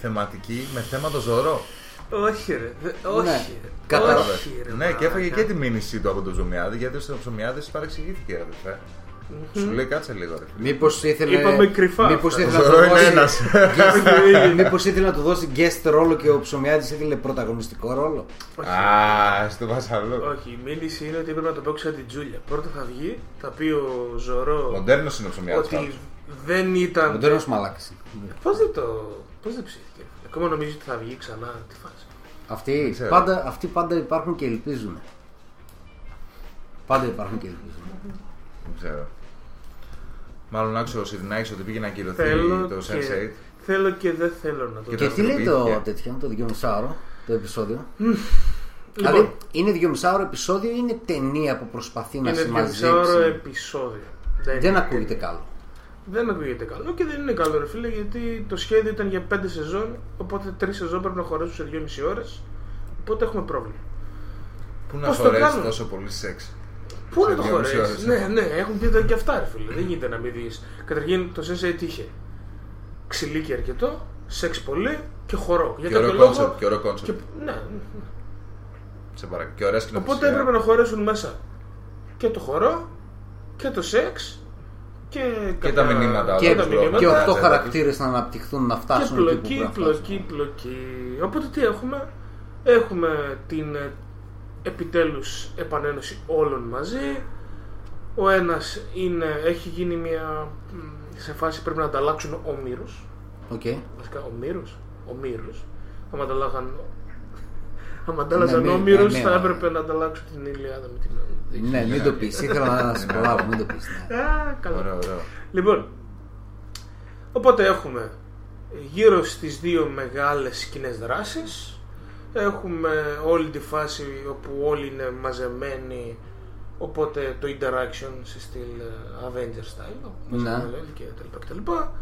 θεματική με θέμα το ζωρό. Όχι ρε, δε- όχι Ναι. ρε. Κατάλαβες. Όχι, ρε, Ναι, και έφαγε μαλάκα. και τη μήνυσή του από τον Ψωμιάδη γιατί ο Ψωμιάδης παρεξηγήθηκε, αδερφέ. Σου λέει κάτσε λίγο, ρε φίλε. Μήπως ήθελε. Είπαμε κρυφά Μήπως αυτά. ήθελε Το να ζωρό του είναι δώσει. ένας. *laughs* Μήπως ήθελε να του δώσει guest ρόλο και ο Ψωμιάδης ήθελε πρωταγωνιστικό ρόλο; Α, στο βασαλό. Όχι, η μήνυση είναι ότι πρέπει να το παίξει σαν την Τζούλια. Πρώτα θα βγει, θα πει ο Ζωρό Μοντέρνος είναι ο Ψωμιάδης. ότι πάντως. δεν ήταν. Ο τέλο μαλάκα. Πώς δεν το. Πώς δεν ψήθηκε. Ακόμα νομίζεις ότι θα βγει ξανά. Τι φάση. Αυτοί ξέρω. πάντα, αυτοί πάντα υπάρχουν και ελπίζουν. Πάντα υπάρχουν και ελπίζουν. Δεν ξέρω. Μάλλον άκουσε ο Σιρινάκης ότι πήγε να ακυρωθεί Θέλω το και, Sense8. θέλω και δεν θέλω να το Και δω. Και τι λέει το τροποποιήθηκε. τέτοιο, το δυόμισάωρο, το επεισόδιο; Λοιπόν, Δηλαδή είναι δυόμισάωρο επεισόδιο ή είναι ταινία που προσπαθεί να είναι συμμαζέψει. δυόμισάωρο επεισόδιο. Δεν είναι ακούγεται ταινία. καλό. Δεν ακούγεται καλό και δεν είναι καλό, ρε φίλε, γιατί το σχέδιο ήταν για 5 σεζόν. Οπότε 3 σεζόν πρέπει να χωρέσουν σε 2,5 ώρες. Οπότε έχουμε πρόβλημα. Πού να Πώς το χωρέσεις κάνουν; τόσο πολύ σεξ; Πού Σε να το 2,5 χωρέσεις; ώρες, Ναι, ε. ναι, έχουν πει και αυτά, ρε φίλε. Δεν γίνεται να μην δεις. Καταρχήν το Sense8 είχε; Ξυλίκι αρκετό, σεξ πολύ και χορό. Για Και κάποιο ωραίο λόγο. κόνσεπτ. Και ωραίο concept. Και... Ναι, Σε παρακαλώ. Και ωραία σκηνοθεσία. Οπότε έπρεπε να χωρέσουν μέσα και το χορό και το σεξ και, Και κάποια- τα μηνύματα, Και, και όλα τα τους μηνύματα και Μετά, 8 έτσι, χαρακτήρες να αναπτυχθούν να και φτάσουν εκεί που πλοκή, πρέπει να φτάσουν. πλοκή, πλοκή. Οπότε τι έχουμε, έχουμε την ε, επιτέλους επανένωση όλων μαζί. Ο ένας είναι, έχει γίνει μια μ, σε φάση πρέπει να ανταλλάξουν ομήρους. Οκ. Βασικά ομήρους, ομήρους. Αν ανταλλάγαν αν αντάλλαζαν Ναι, μη- όμηρους ναι, θα ναι. έπρεπε να ανταλλάξουν την Ιλιάδα με την Οδύσσεια. Ναι, μην το πεις. Ήθελα να σε προλάβω, μην το πεις. Ναι. Α, καλά. Ωραίο, ωραίο. Λοιπόν, οπότε έχουμε γύρω στις δύο μεγάλες κοινές δράσεις. Έχουμε όλη τη φάση όπου όλοι είναι μαζεμένοι Οπότε το interaction σε στυλ ε, Avenger style, όπως Ναι. λέμε, και τα λοιπά και τα λοιπά.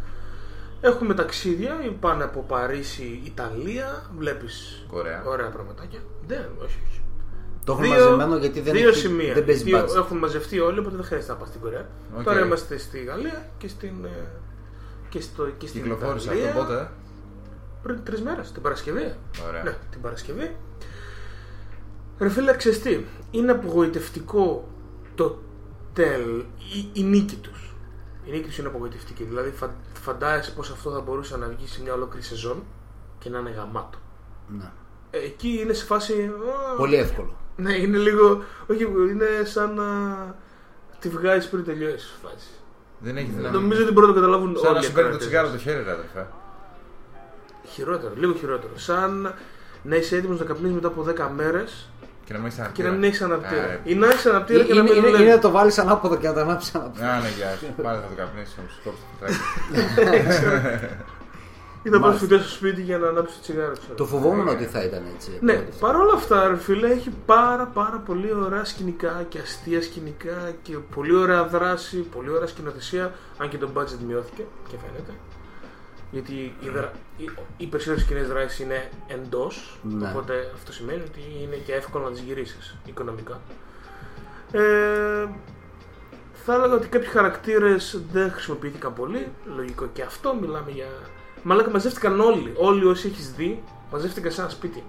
Έχουμε ταξίδια, πάνε από Παρίσι, Ιταλία, βλέπεις Κορέα. ωραία πραγματάκια. Δεν, όχι, όχι. Το έχουν Δύο- μαζεμένο γιατί δεν, δύο έχει, σημεία. δεν παίζει Δύο- budget. Έχουν μαζευτεί όλοι, οπότε δεν χρειάζεται να πας στην Κορέα. Οκ. Τώρα είμαστε στη Γαλλία και στην, ε, και στο, και στην Κυκλοφόρησε Ιταλία. αυτό πότε; Πριν τρεις μέρες, την Παρασκευή. Ωραία. Ναι, την Παρασκευή. Ρε φίλε, ξέρεις τι, είναι απογοητευτικό το τέλ, η, η νίκη τους. Η νίκη τους είναι απογοητευτική. Δηλαδή φα, φαντάζεσαι πως αυτό θα μπορούσε να βγει σε μια ολόκληρη σεζόν και να είναι γαμάτο. Ναι. Ε, εκεί είναι σε φάση... α, Πολύ εύκολο. Ναι, είναι λίγο... Όχι, είναι σαν να τη βγάζεις πριν τελειώσει η φάση. Δεν έχει δηλαδή. Νομίζω ότι μπορούν να το καταλάβουν Σαν όλοι. να σου οι παίρνει το ακροατές τσιγάρο μας. το χέρι, ρε αδερφέ. Χειρότερο, λίγο χειρότερο. Σαν να είσαι έτοιμος να καπνίσει μετά από 10 μέρες Και να μην έχει και να μην έχεις αναπτήρα. Άρε. Ή να έχεις αναπτήρα και να Είναι, μην είναι, δουλεύει. είναι να το βάλεις ανάποδα και να το ανάψεις ανάποδα. Α, ναι, γεια σου. Πάλι θα το καπνίσει, θα μου σου κόψει το τράκι. *laughs* Ή θα πα Μάλιστα. φυτές στο σπίτι για να ανάψει το τσιγάρο. ξέρω. Το φοβόμουν ότι θα ήταν έτσι. Ναι, παρόλα αυτά, ρε φίλε, έχει πάρα πάρα πολύ ωραία σκηνικά και αστεία σκηνικά και πολύ ωραία δράση, πολύ ωραία σκηνοθεσία. Αν και το budget μειώθηκε και φαίνεται. Γιατί οι, δρα... οι, οι περισσότερες κοινές δράσεις είναι εντός. Ναι. Οπότε αυτό σημαίνει ότι είναι και εύκολο να τις γυρίσεις οικονομικά. Ε, θα έλεγα ότι κάποιοι χαρακτήρες δεν χρησιμοποιήθηκαν πολύ. Λογικό και αυτό. Μιλάμε για. Μαλάκα μαζεύτηκαν όλοι. Όλοι όσοι έχεις δει μαζεύτηκαν σε ένα σπίτι.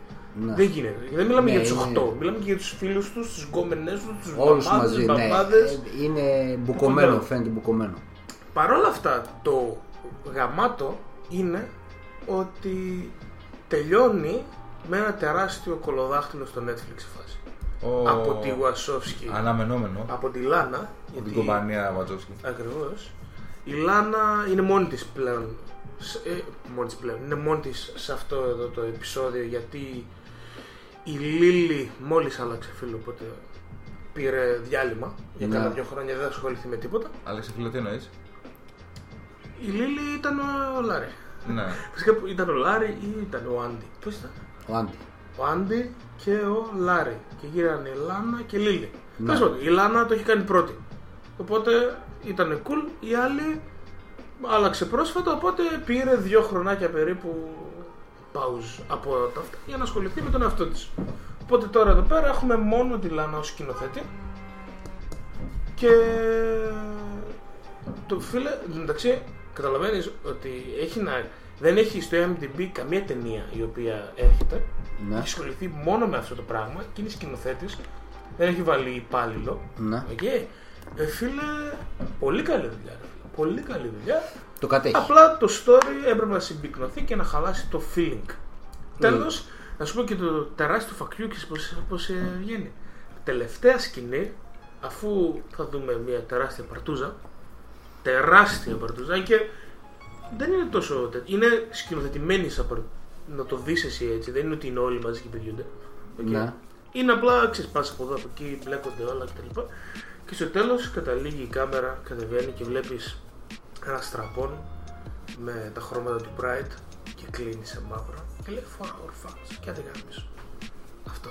Ναι. Δεν γίνεται. Δεν μιλάμε Ναι, για τους είναι- 8. Μιλάμε και για τους φίλους τους, τους γκόμενές τους, τους Όλους μπαμπάδες, μαζί. του Ναι. μπαμπάδες. Ε, Είναι μπουκωμένο, Οπότε- φαίνεται μπουκωμένο. Παρ' όλα αυτά, το γαμάτο είναι ότι τελειώνει με ένα τεράστιο κολοδάχτυλο στο Netflix φάση. Ο- Από τη Wachowski, Αναμενόμενο. από τη Λάνα, Από την γιατί κομπανία Βατζόσκι. ακριβώς, η Λάνα είναι μόνη της πλέον, σ- ε, μόνη της πλέον, είναι μόνη της σε αυτό εδώ το επεισόδιο γιατί η Λίλη μόλις άλλαξε φίλο, οπότε πήρε διάλειμμα για Ναι. κάνα δύο χρόνια δεν θα ασχοληθεί με τίποτα. Άλεξε φίλο, τι εννοείς; Η Λίλη ήταν ο Λάρη. Ναι. Φυσικά ήταν ο Λάρη ή ήταν ο Άντι. Πώς ήταν; Ο Άντι. Ο Άντι και ο Λάρη. Και γύρανε η Λάνα και η Λίλη. Ναι. Τέλος πάντων, η Λάνα το έχει κάνει πρώτη. Οπότε ήταν cool. Η άλλη άλλαξε πρόσφατα. Οπότε πήρε δύο χρονάκια περίπου pause από τα αυτά για να ασχοληθεί με τον εαυτό της. Οπότε τώρα εδώ πέρα έχουμε μόνο τη Λάνα ως σκηνοθέτη. Και το φίλε, εντάξει, καταλαβαίνεις ότι έχει να, δεν έχει στο IMDb καμία ταινία η οποία έρχεται. Ναι. Έχει ασχοληθεί μόνο με αυτό το πράγμα και είναι σκηνοθέτης. Δεν έχει βάλει υπάλληλο. Ναι. Οκ. Ε, φίλε, πολύ καλή δουλειά. ρε φίλε. Πολύ καλή δουλειά. Το κατέχει. Απλά το story έπρεπε να συμπυκνωθεί και να χαλάσει το feeling. Τέλος, να σου πω και το τεράστιο fuck you και πώς βγαίνει. Τελευταία σκηνή, αφού θα δούμε μια τεράστια παρτούζα. Τεράστια παρτούζα, αν και δεν είναι τόσο. τε- Είναι σκηνοθετημένη σαν παρ- να το δεις εσύ έτσι. Δεν είναι ότι είναι όλοι μαζί και πηδιούνται. Ναι. Είναι απλά ξεσπάσει από εδώ από εκεί, μπλέκονται όλα κτλ. Και στο τέλος καταλήγει η κάμερα, κατεβαίνει και βλέπεις ένα strap-on με τα χρώματα του Pride και κλείνει σε μαύρο και λέει For our fans. Και άντε γάμισο. Αυτό.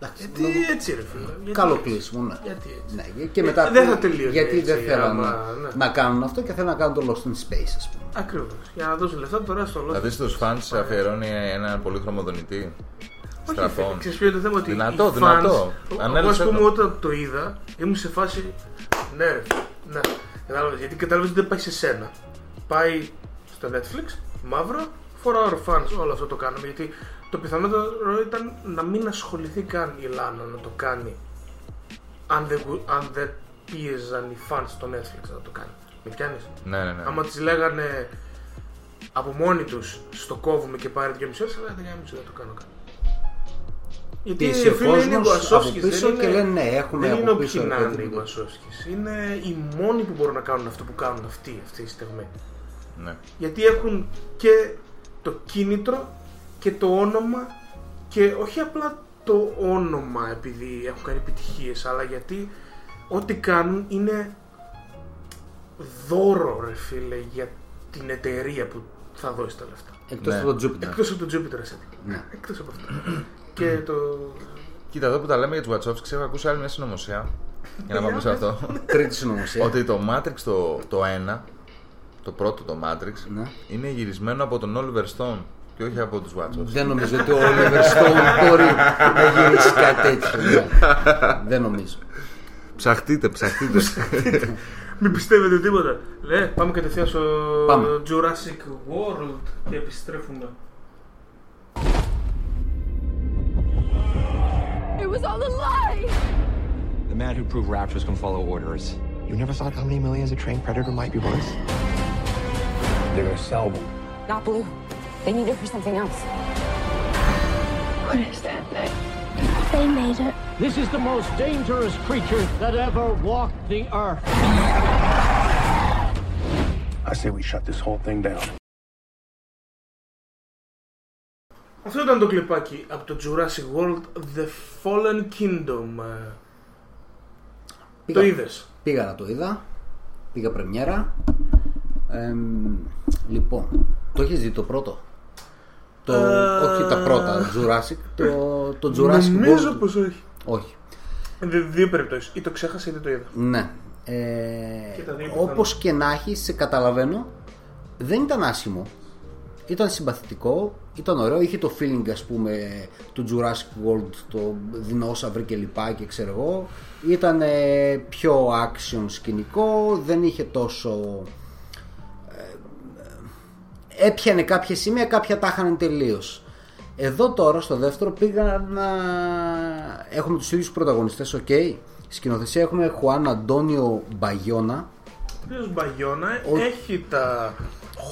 Εντάξει, Γιατί νομίζω- έτσι ρε φίλε. γιατί Καλό έτσι. κλείσιμο, ναι. Γιατί έτσι. Ναι, και μετά Ε, δεν θα τελείωνε Γιατί έτσι, δεν θέλουν άμα, να, ναι. να κάνουν αυτό και θέλουν να κάνουν το Lost in Space, ας πούμε. Ακριβώς. Για να δώσει λεφτά τώρα στο λόγο. Δηλαδή στου φαν αφιερώνει ένα πολύχρωμο δονητή. Στραπών. Ξέρεις ποιο είναι το θέμα ότι Δυνατό, οι δυνατό. fans, εγώ Ανέλησε ας πούμε το. όταν το είδα ήμουν σε φάση ναι ρε, ναι. Κατάλαβες, γιατί κατάλαβες ότι δεν πάει σε σένα. Πάει στο Netflix, μαύρο, for our fans, όλο αυτό το κάναμε. Γιατί το πιθανότερο ήταν να μην ασχοληθεί καν η Λάνα να το κάνει αν δεν, γου- αν δεν πίεζαν οι fans στο Netflix να το κάνει. Με πιάνεις; Ναι, ναι, ναι. Άμα τις λέγανε από μόνοι τους στο κόβουμε και πάρε 2,5 ώρες, θα λέγανε 2,5 δεν το κάνω καν. Γιατί Πίεσε ο φίλε είναι οι κόσμος Wachowskis, από πίσω δεν και είναι- λένε, ναι, έχουμε δεν από είναι πίσω, όποιοι ρε να είναι παιδί οι μου. Wachowskis. Είναι οι μόνοι που μπορούν να κάνουν αυτό που κάνουν αυτοί αυτή τη στιγμή. ναι. Γιατί έχουν και το κίνητρο και το όνομα και όχι απλά το όνομα επειδή έχουν κάνει επιτυχίες αλλά γιατί ό,τι κάνουν είναι δώρο ρε φίλε για την εταιρεία που θα δώσει τα λεφτά. Εκτός Ναι. από το Jupiter. Εκτός από το Jupiter Ascending. Ναι. Εκτός από αυτό. και το... Κοίτα, εδώ που τα λέμε για τους Wachowskis, έχω ακούσει άλλη μια συνωμοσία. Για να πάμε σε αυτό. Τρίτη συνωμοσία. ότι το Matrix το, το 1, το πρώτο το Matrix, Ναι. είναι γυρισμένο από τον Oliver Stone και όχι από τους Βάτσο. Δεν νομίζω ότι ο Όλιβερ Στόουν μπορεί να γυρίσει κάτι τέτοιο. Ναι. Δεν νομίζω. Ψαχτείτε, ψαχτείτε. *laughs* Μην πιστεύετε τίποτα. Ναι, πάμε κατευθείαν στο Jurassic World και επιστρέφουμε. It was all a lie! The man who proved raptors can follow orders. You never thought how many millions a trained predator might be worth? They're. They need it for something else. What is that thing? They made it. This is the most dangerous creature that ever walked the earth. I say we shut this whole thing down. Αυτό ήταν το κλιπάκι από το Jurassic World The Fallen Kingdom. Ε, Πήγα, Το είδες. Πήγα να το είδα. Πήγα πρεμιέρα. Εμ, λοιπόν, το έχεις δει το πρώτο. Το, Ε, όχι τα πρώτα Jurassic. Το, το Jurassic Νομίζω World. πως όχι. Όχι. Δι- Δύο περιπτώσεις. Ή το ξέχασα ή δεν το είδα. Ναι. Ε, Και τα δύο πιθανό. όπως και να έχει, σε καταλαβαίνω. Δεν ήταν άσχημο. Ήταν συμπαθητικό. Ήταν ωραίο. Είχε το feeling ας πούμε του Jurassic World, το δεινόσαυροι και λοιπά και ξέρω εγώ. Ήταν ε, πιο action σκηνικό. Δεν είχε τόσο... ε, έπιανε κάποια σημεία, κάποια τα είχαν τελείως. Εδώ τώρα στο δεύτερο πήγα να. Έχουμε τους ίδιους πρωταγωνιστές, οκ. Σκηνοθεσία έχουμε Χουάν Αντώνιο Μπαγιώνα. Ο οποίος Μπαγιώνα Ο- έχει τα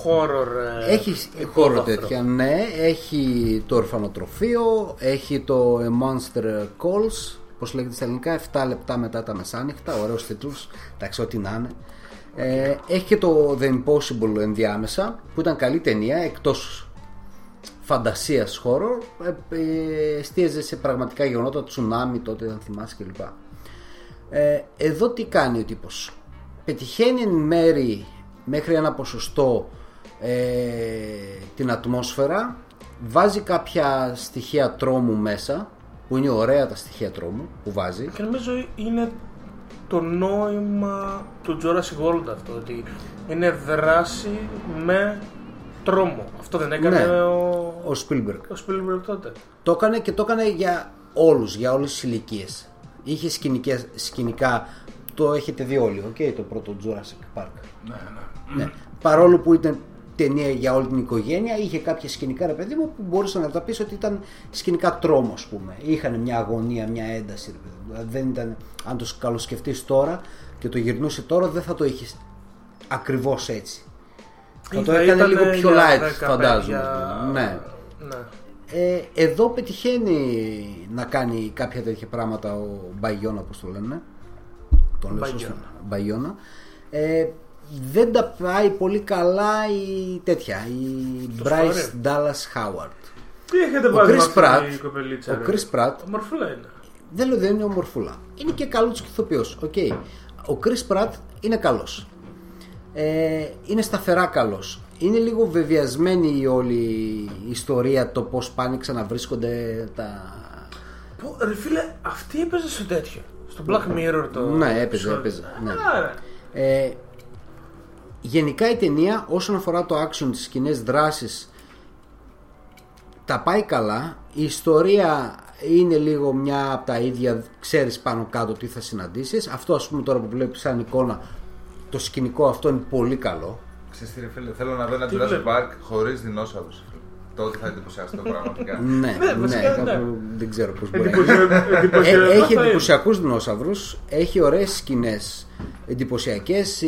horror ε, Έχει horror υπόβαθρο. τέτοια, ναι. Έχει το ορφανοτροφείο, έχει το A Monster Calls, πώς λέγεται στα ελληνικά, 7 λεπτά μετά τα μεσάνυχτα, ωραίος τίτλος, εντάξει ό,τι να είναι. Ε, έχει και το The Impossible ενδιάμεσα, που ήταν καλή ταινία, εκτός φαντασίας χώρο, ε, ε, εστίαζε σε πραγματικά γεγονότα, τσουνάμι τότε, αν θυμάσαι κλπ. Ε, εδώ τι κάνει ο τύπος πετυχαίνει εν μέρη μέχρι ένα ποσοστό ε, την ατμόσφαιρα βάζει κάποια στοιχεία τρόμου μέσα που είναι ωραία τα στοιχεία τρόμου που βάζει Και νομίζω είναι το νόημα του Jurassic World αυτό. Ότι είναι δράση με τρόμο. Αυτό δεν έκανε Ναι. ο, ο Spielberg ο Spielberg τότε. το έκανε και το έκανε για όλους για όλες τις ηλικίες. είχε σκηνικές, σκηνικά το έχετε δει όλοι οκ, το πρώτο Jurassic Park Ναι. Παρόλο που ήταν ταινία για όλη την οικογένεια, είχε κάποια σκηνικά ρε παιδί μου που μπορούσες να τα πεις ότι ήταν σκηνικά τρόμου, ας πούμε. Είχαν μια αγωνία, μια ένταση. Ρε παιδί μου. Δηλαδή δεν ήταν, αν το καλοσκεφτείς τώρα και το γυρνούσε τώρα, δεν θα το είχες ακριβώς έτσι. Θα το Ή έκανε ήταν λίγο πιο για light, 15, φαντάζομαι. για- Ναι. ναι. Ε, εδώ πετυχαίνει να κάνει κάποια τέτοια πράγματα ο Μπαγιώνα, όπως το λένε. Τον λέω Μπαγιώνα. σωστά. Μπαγιώνα. Ε, δεν τα πάει πολύ καλά η τέτοια, η Bryce story. Dallas Howard. Τι έχετε Ο βάλει με Chris αυτή Pratt, η κοπελίτσα. ο ρε; Chris Pratt Ομορφούλα είναι. δεν λέω δεν είναι ομορφούλα. Είναι και καλός ηθοποιός. Οκ. Ο Chris Pratt είναι καλός. Ε, είναι σταθερά καλός. Είναι λίγο βεβιασμένη η όλη η ιστορία το πώς πάνε ξαναβρίσκονται τα, Πω, ρε φίλε, αυτή έπαιζε στο τέτοιο. Στο Black Mirror το. Ναι, έπαιζε, επεισόδιο. έπαιζε, ναι. Άρα. Ε, γενικά η ταινία όσον αφορά το action, τις σκηνές δράσης τα πάει καλά. Η ιστορία είναι λίγο μια από τα ίδια, ξέρεις πάνω κάτω τι θα συναντήσεις. Αυτό ας πούμε τώρα που βλέπεις σαν εικόνα, το σκηνικό αυτό είναι πολύ καλό. Ξέρεις τι, ρε φίλε, θέλω να δω ένα Τι Jurassic βλέπω; Park χωρίς δεινόσαυρου. Τότε θα εντυπωσιαστώ πραγματικά. *laughs* Ναι, Ναι, ναι, βασικά, κάπου ναι. δεν ξέρω πώς μπορεί. Εντυπωσιο- Ε, εντυπωσιακό έχει θα είναι. εντυπωσιακούς δεινόσαυρους, έχει ωραίες σκηνές εντυπωσιακές.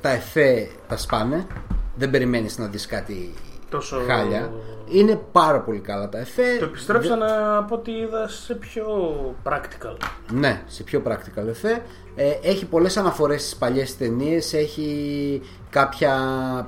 Τα εφέ τα σπάνε. Δεν περιμένεις να δεις κάτι Τόσο- χάλια. Είναι πάρα πολύ καλά τα εφέ. Το επιστρέψανε από ό,τι είδα σε πιο practical. Ναι, σε πιο practical εφέ. Ε, έχει πολλές αναφορές στις παλιές ταινίες Έχει κάποια,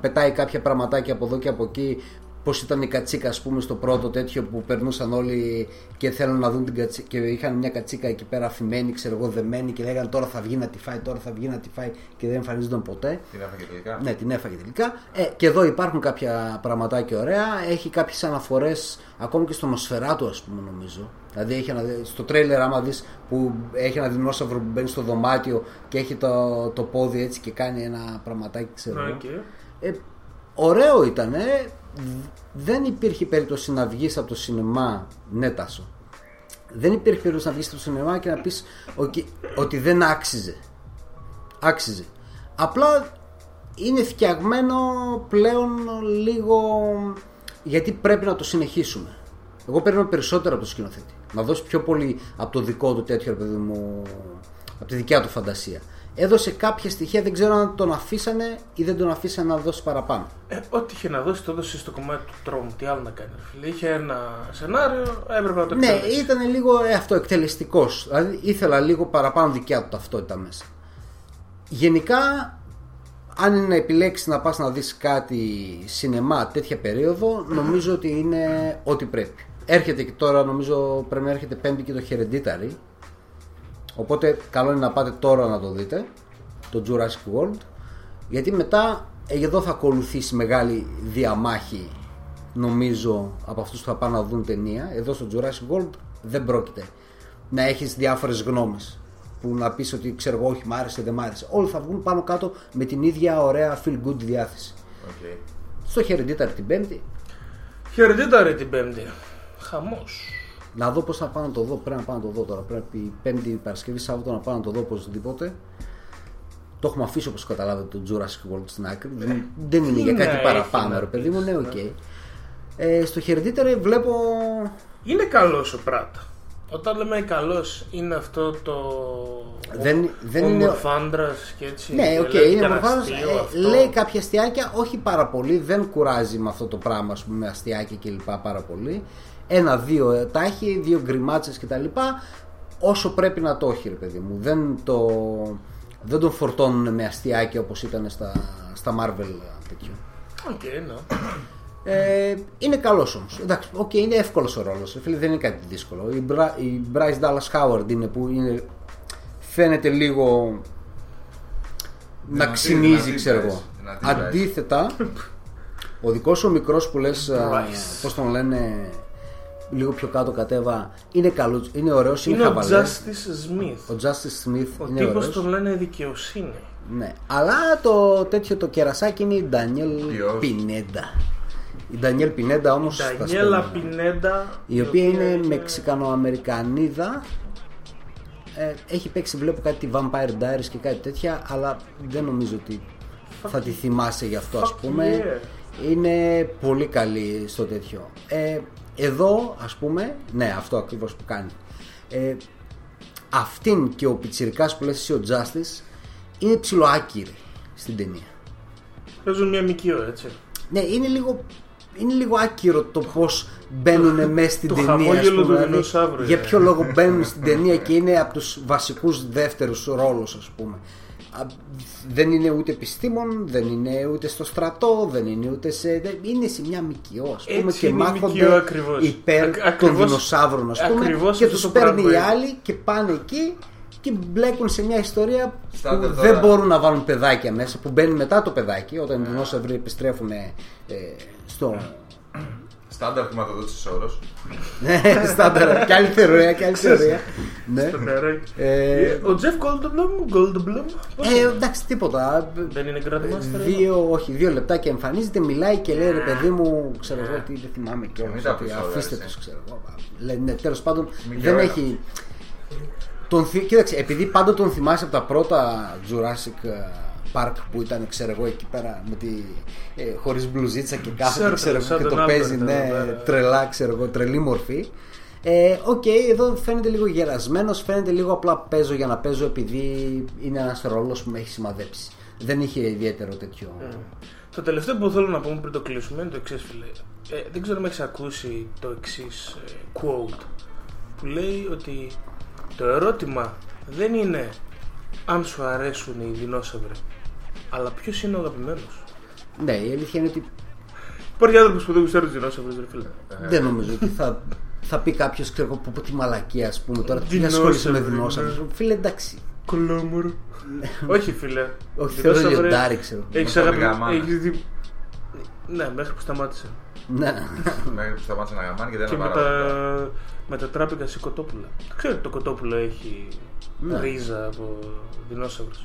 πετάει κάποια πραγματάκια από εδώ και από εκεί Πώς ήταν η κατσίκα ας πούμε στο πρώτο τέτοιο που περνούσαν όλοι και θέλουν να δουν την κατσίκα και είχαν μια κατσίκα εκεί πέρα αφημένη, ξέρω εγώ, δεμένη και λέγανε τώρα θα βγει να τη φάει, τώρα θα βγει να τη φάει και δεν εμφανίζονταν ποτέ. Την έφαγε τελικά. Ναι, την έφαγε τελικά. Ε, και εδώ υπάρχουν κάποια πραγματάκια ωραία. Έχει κάποιες αναφορές ακόμη και στο Nosferatu, ας πούμε, νομίζω. Δηλαδή, έχει ένα, στο τρέιλερ, άμα δεις που έχει ένα δεινόσαυρο που μπαίνει στο δωμάτιο και έχει το, το πόδι έτσι και κάνει ένα πραγματάκι, ξέρω εγώ. Οκ. Ε, ωραίο ήταν. Δεν υπήρχε περίπτωση να βγεις από το σινεμά. Ναι, τάσο. Δεν υπήρχε περίπτωση να βγεις από το σινεμά και να πεις ότι δεν άξιζε. Άξιζε. Απλά είναι φτιαγμένο πλέον λίγο γιατί πρέπει να το συνεχίσουμε. Εγώ παίρνω περισσότερο από το σκηνοθέτη. Να δώσει πιο πολύ από το δικό του τέτοιο, ρε παιδί μου, από τη δικιά του φαντασία. Έδωσε κάποια στοιχεία, δεν ξέρω αν τον αφήσανε ή δεν τον αφήσανε να δώσει παραπάνω. Ε, ό,τι είχε να δώσει, το έδωσε στο κομμάτι του τρόμου. Τι άλλο να κάνει, ρε φίλε. Είχε ένα σενάριο, έπρεπε να το Ναι, εκτελέσει. ήταν λίγο ε, αυτό εκτελεστικό. Δηλαδή ήθελα λίγο παραπάνω δικιά του ταυτότητα μέσα. Γενικά, αν είναι να επιλέξεις να πας να δεις κάτι σινεμά τέτοια περίοδο, νομίζω ότι είναι ό,τι πρέπει. Έρχεται και τώρα, νομίζω πρέπει να έρχεται πέμπτη και το Hereditary. Οπότε καλό είναι να πάτε τώρα να το δείτε, το Jurassic World. Γιατί μετά ε, εδώ θα ακολουθήσει μεγάλη διαμάχη νομίζω από αυτούς που θα πάνε να δουν ταινία. Εδώ στο Jurassic World δεν πρόκειται να έχεις διάφορες γνώμες που να πεις ότι ξέρω εγώ όχι μ' άρεσε δεν μ' άρεσε. Όλοι θα βγουν πάνω κάτω με την ίδια ωραία feel good διάθεση. Οκ. Στο Hereditary την πέμπτη Hereditary την Πέμπτη. Χαμός. Να δω πώς θα πάω να το δω. Πρέπει να πάω να το δω τώρα. Πρέπει Πέμπτη Παρασκευή Σάββατο να πάω να το δω οπωσδήποτε. Το έχουμε αφήσει όπως καταλάβετε το Jurassic World στην άκρη. Δεν, δεν είναι για Ναι, κάτι έχει παραπάνω να ρε πει, παιδί μου. Ναι, ναι. οκ. Ε, στο Hereditary βλέπω Είναι καλός ο Pratt. Όταν λέμε καλός, είναι αυτό το. Δεν- δεν ο είναι- ομορφάντρας και έτσι. Ναι, και οκ, λέει είναι και προφανώς, αστείο ε, αυτό. λέει κάποια αστειάκια, όχι πάρα πολύ, δεν κουράζει με αυτό το πράγμα, ας πούμε, με αστειάκια κλπ. πάρα πολύ. Ένα-δύο ε, τα έχει, δύο γκριμάτσες κτλ. Όσο πρέπει να το έχει, ρε παιδί μου. Δεν, το, δεν τον φορτώνουν με αστειάκια όπως ήταν στα, στα Marvel τέτοιο. Οκ, ναι. Ε, είναι καλός όμως. Εντάξει, οκ, είναι εύκολος ο ρόλος. Φίλε, δεν είναι κάτι δύσκολο. Η, Bra- η Bryce Dallas Howard είναι που είναι, φαίνεται λίγο να Δυνατή, ξυνίζει, δυνατή ξέρω Bryce, εγώ. δυνατή Bryce. Αντίθετα, ο δικός ο μικρός που λες, Bryce. πώς τον λένε, λίγο πιο κάτω κατέβα, είναι καλό, είναι ωραίος, είναι, Είναι ο χαβαλές. Justice Smith. Ο Justice Smith Ο είναι τύπος ωραίος. τον λένε δικαιοσύνη. Ναι. Αλλά το τέτοιο το κερασάκι είναι η Ντανιέλ Ποιος; Πινέντα. Η Ντανιέλ Πινέντα όμως. Ντανιέλα Πινέντα. η οποία είναι Μεξικανοαμερικανίδα ε, έχει παίξει βλέπω κάτι τη Vampire Diaries και κάτι τέτοια αλλά δεν νομίζω ότι θα τη θυμάσαι γι' αυτό ας Fuck πούμε yeah. είναι πολύ καλή στο τέτοιο ε, εδώ ας πούμε ναι αυτό ακριβώς που κάνει ε, αυτήν και ο πιτσιρικάς που λες εσύ ο Justice είναι ψιλοάκυρη στην ταινία Παίζουν μια μικιό, έτσι. ναι, είναι λίγο, είναι λίγο άκυρο το πώς μπαίνουν μέσα στην το ταινία. ας χαμόγελο πούμε, του δηλαδή, δεινοσαύρου, για ε. ποιο λόγο μπαίνουν στην ταινία και είναι από τους βασικούς δεύτερους ρόλους, ας πούμε. Α, Δεν είναι ούτε επιστήμον, δεν είναι ούτε στο στρατό, δεν είναι ούτε σε. δεν- Είναι σε μια μικιό, ας πούμε, Έτσι και είναι η μάχονται ΜΚΟ ακριβώς. υπέρ Ακ- των ακριβώς- δεινοσαύρων, ας πούμε. ακριβώς Και αυτό τους το παίρνει οι πράγμα είναι. άλλοι και πάνε εκεί και μπλέκουν σε μια ιστορία Στάντε που τώρα. δεν μπορούν να βάλουν παιδάκια μέσα, που μπαίνουν μετά το παιδάκι, όταν οι δεινόσαυροι επιστρέφουν ε, στο, Στάνταρ χρηματοδότησης όρος. Ναι, στάνταρ. Και άλλη θεωρία, και άλλη θεωρία. Ναι. Ε, Ο Τζεφ Goldblum, Goldblum, πώς Ε, είναι; εντάξει, τίποτα. δεν είναι Grandmaster. Δύο, όχι, δύο λεπτά και εμφανίζεται, μιλάει και λέει ρε παιδί μου, ξέρω εγώ τι δεν θυμάμαι και μην τα πεις όλα, αφήστε έτσι. τους, ξέρω εγώ. Λένε, τέλος πάντων Μην δεν και ο έχει. Τον, θυ- κοίταξε, επειδή πάντα τον θυμάσαι από τα πρώτα Jurassic ε, Park που ήταν, ξέρω εγώ, εκεί πέρα με τη, ε, χωρίς μπλουζίτσα και κάθεται, Σέρπερ, ξέρω εγώ, σαν και τον το παίζει, Albert ναι, εδώ πέρα. τρελά, ξέρω εγώ, τρελή μορφή. Ε, Οκ, εδώ φαίνεται λίγο γερασμένος, φαίνεται λίγο απλά παίζω για να παίζω επειδή είναι ένας ρόλος που με έχει σημαδέψει. Δεν είχε ιδιαίτερο τέτοιο. Το τελευταίο που θέλω να πούμε πριν το κλείσουμε είναι το εξής, φίλε. Ε, δεν ξέρω αν έχεις ακούσει το εξής quote που λέει ότι το ερώτημα δεν είναι αν σου αρέσουν οι δεινόσαυροι, αλλά ποιος είναι ο αγαπημένος; Ναι, η αλήθεια είναι ότι Υπάρχει άνθρωπος που δεν ξέρει του δεινόσαυρου, ρε φίλε. δεν νομίζω ότι θα, θα πει κάποιος, ξέρω εγώ, πω, πω τη μαλακία, ας πούμε τώρα. Τι Δεινόσαυροι, ασχολείσαι με ναι. δεινόσαυρου. Φίλε, εντάξει. Κολόμορο. Όχι, φίλε. Όχι, θέλω Δεινόσαυροι- λιοντάρι, ξέρω. Έχεις Πολύ αγαπη- γαμάνε. έχεις δει- Ναι, μέχρι που σταμάτησε. Ναι. Μέχρι που σταμάτησε να γαμάνει και δεν Και είναι μετα... πάρα μετατράπηκα σε κοτόπουλα. Ξέρετε, το κοτόπουλο έχει Ναι. ρίζα από δεινόσαυρους.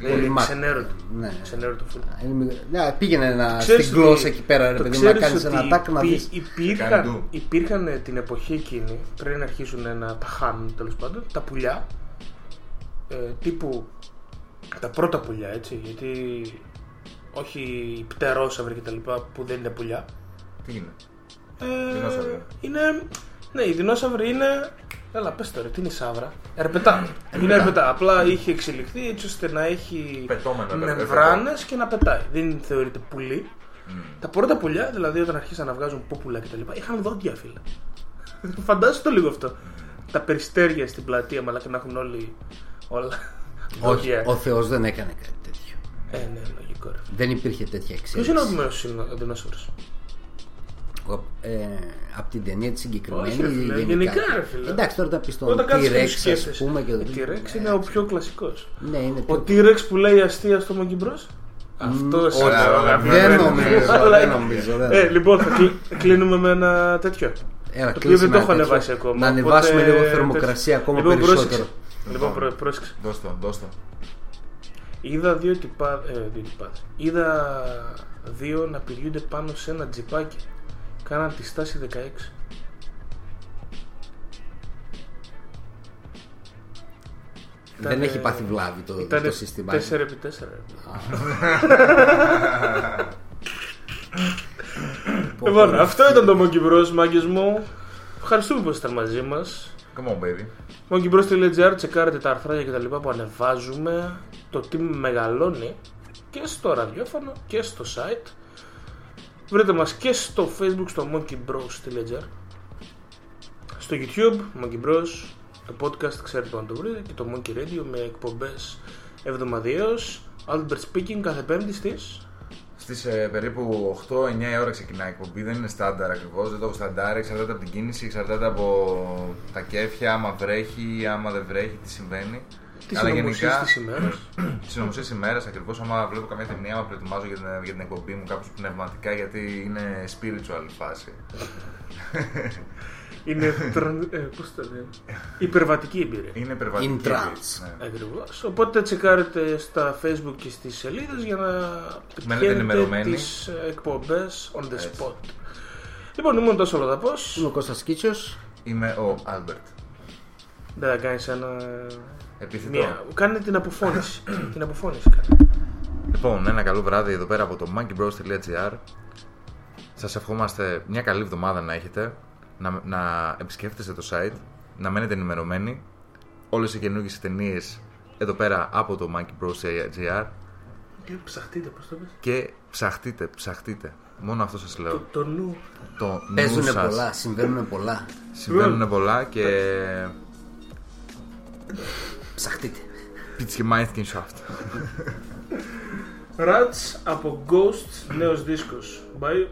Πολύ μάτ. Ξενέρωτο. Ναι. Ξενέρωτο φουλ. Είναι μικρό. Ναι, πήγαινε ένα, Ξέρεις στην ότι- γλώσσα εκεί πέρα, ρε το παιδί μου, να ξέρεις κάνεις ότι ένα τάκ να υπή- δεις. Κάνει Υπήρχαν, ντου. υπήρχαν ε, την εποχή εκείνη, πριν αρχίσουν να τα χάνουν τέλος πάντων, τα πουλιά. Ε, τύπου τα πρώτα πουλιά, έτσι. Γιατί όχι οι πτερόσαυροι και τα λοιπά που δεν είναι πουλιά. Τι είναι; Ε, Δεινόσαυροι. Είναι. Ναι, οι δεινόσαυροι είναι. Έλα, πες τώρα, τι είναι η σάβρα. Ερπετά. είναι ερπετά. Απλά είχε εξελιχθεί έτσι ώστε να έχει Πετώμενο, ερπετό. μεμβράνες και να πετάει. Δεν θεωρείται πουλί. Τα πρώτα πουλιά, δηλαδή όταν αρχίσαν να βγάζουν πόπουλα κτλ., είχαν δόντια, φίλε. Φαντάζεσαι το λίγο αυτό. Τα περιστέρια στην πλατεία, αλλά και να έχουν όλοι. όλα. Όχι, δόντια. ο Θεός δεν έκανε κάτι τέτοιο. Ε, ναι, λογικό. ρε. Δεν υπήρχε τέτοια Ποιος είναι ο εξέλιξη. Αγαπημένο δεινόσαυρο. Ε, από την ταινία της συγκεκριμένη. Όχι, ρε φίλε, ή γενικά, ρε φίλε. Εντάξει, τώρα τα πει στον Όταν κάτσεις και το T-Rex, ας σκέφτεσαι. πούμε. Και Ο το- T-Rex είναι ο πιο κλασικός. Ναι, είναι Ο πιο- T-Rex που λέει αστεία στο Monkey Bros. Αυτό όχι, είναι ο όχι, αγαπημένος. δεν νομίζω, *laughs* Αλλά- δεν νομίζω, δεν Ε, νομίζω. λοιπόν, θα κλει- κλείνουμε με ένα τέτοιο. Έλα, Το οποίο δεν κλείσουμε το έχω ένα ανεβάσει τέτοιο. ακόμα. Να ανεβάσουμε οπότε- λίγο θερμοκρασία ακόμα Λοιπόν, περισσότερο. πρόσεξε. Λοιπόν, πρό- πρόσεξε. Δώσ' το, δώσ' το. Είδα δύο τυπά, ε, δύο τυπάδες. Είδα δύο να πηδιούνται πάνω σε ένα τζιπάκι. Κάναν τη στάση 16. Δεν Ήτανε- έχει πάθει βλάβη το, Ήταν το σύστημα. 4x4. Πω, Λοιπόν, πω, αυτό ήταν το Monkey Bros, μάγκες μου. Ευχαριστούμε που ήσασταν μαζί μας. Come on, baby. monkeybros.gr τσεκάρετε τα αρθράκια και τα λοιπά που ανεβάζουμε. Το team μεγαλώνει και στο ραδιόφωνο και στο site. Βρείτε μας και στο facebook στο monkeybros.gr Στο YouTube, Monkey Bros, το podcast ξέρετε που να το βρείτε και το Monkey Radio με εκπομπές εβδομαδιαίως. Albert Speaking κάθε πέμπτη στις; Στις ε, περίπου 8-9 η ώρα ξεκινάει η εκπομπή. Δεν είναι στάνταρ ακριβώς. Δεν το έχω στάνταρ. Εξαρτάται από την κίνηση, εξαρτάται από τα κέφια. Άμα βρέχει, άμα δεν βρέχει, τι συμβαίνει. Τις Αλλά συνωμοσίες γενικά της ημέρας; *clears throat* τι συνωμοσίε ημέρας ακριβώς. Άμα βλέπω καμία ταινία, άμα προετοιμάζω για την, για την εκπομπή μου κάπως πνευματικά γιατί είναι spiritual φάση. *laughs* Είναι τραν- ε, πώς το λένε, υπερβατική εμπειρία. Είναι υπερβατική. In trance. Ναι. Ακριβώς. Οπότε τσεκάρετε στα facebook και στις σελίδες για να πετυχαίνετε ενημερωμένοι. τις ε, εκπομπές on the Έτσι. spot. Λοιπόν, ήμουν ο Τάσος Λοδαπός. Είμαι ο Κώστας Κίτσιος. Είμαι ο Άλμπερτ. Δεν θα κάνεις ένα... Επίθετο. Μία... Κάνε την αποφώνηση. *clears throat* την αποφώνηση κάνε. Λοιπόν, ένα καλό βράδυ εδώ πέρα από το monkeybros.gr. Σας ευχόμαστε μια καλή εβδομάδα να έχετε, να, να επισκέφτεστε το site, να μένετε ενημερωμένοι. Όλες οι καινούργιες ταινίες εδώ πέρα από το monkeybros.gr Και ψαχτείτε, πώς το πες. και ψαχτείτε, ψαχτείτε. Μόνο αυτό σας λέω. Το, το νου. Το νου Παίζουν σας. πολλά, συμβαίνουν πολλά. Συμβαίνουν πολλά και Ψαχτείτε. πίτς και Mindscape Rats από Ghost, νέος δίσκος. Bye.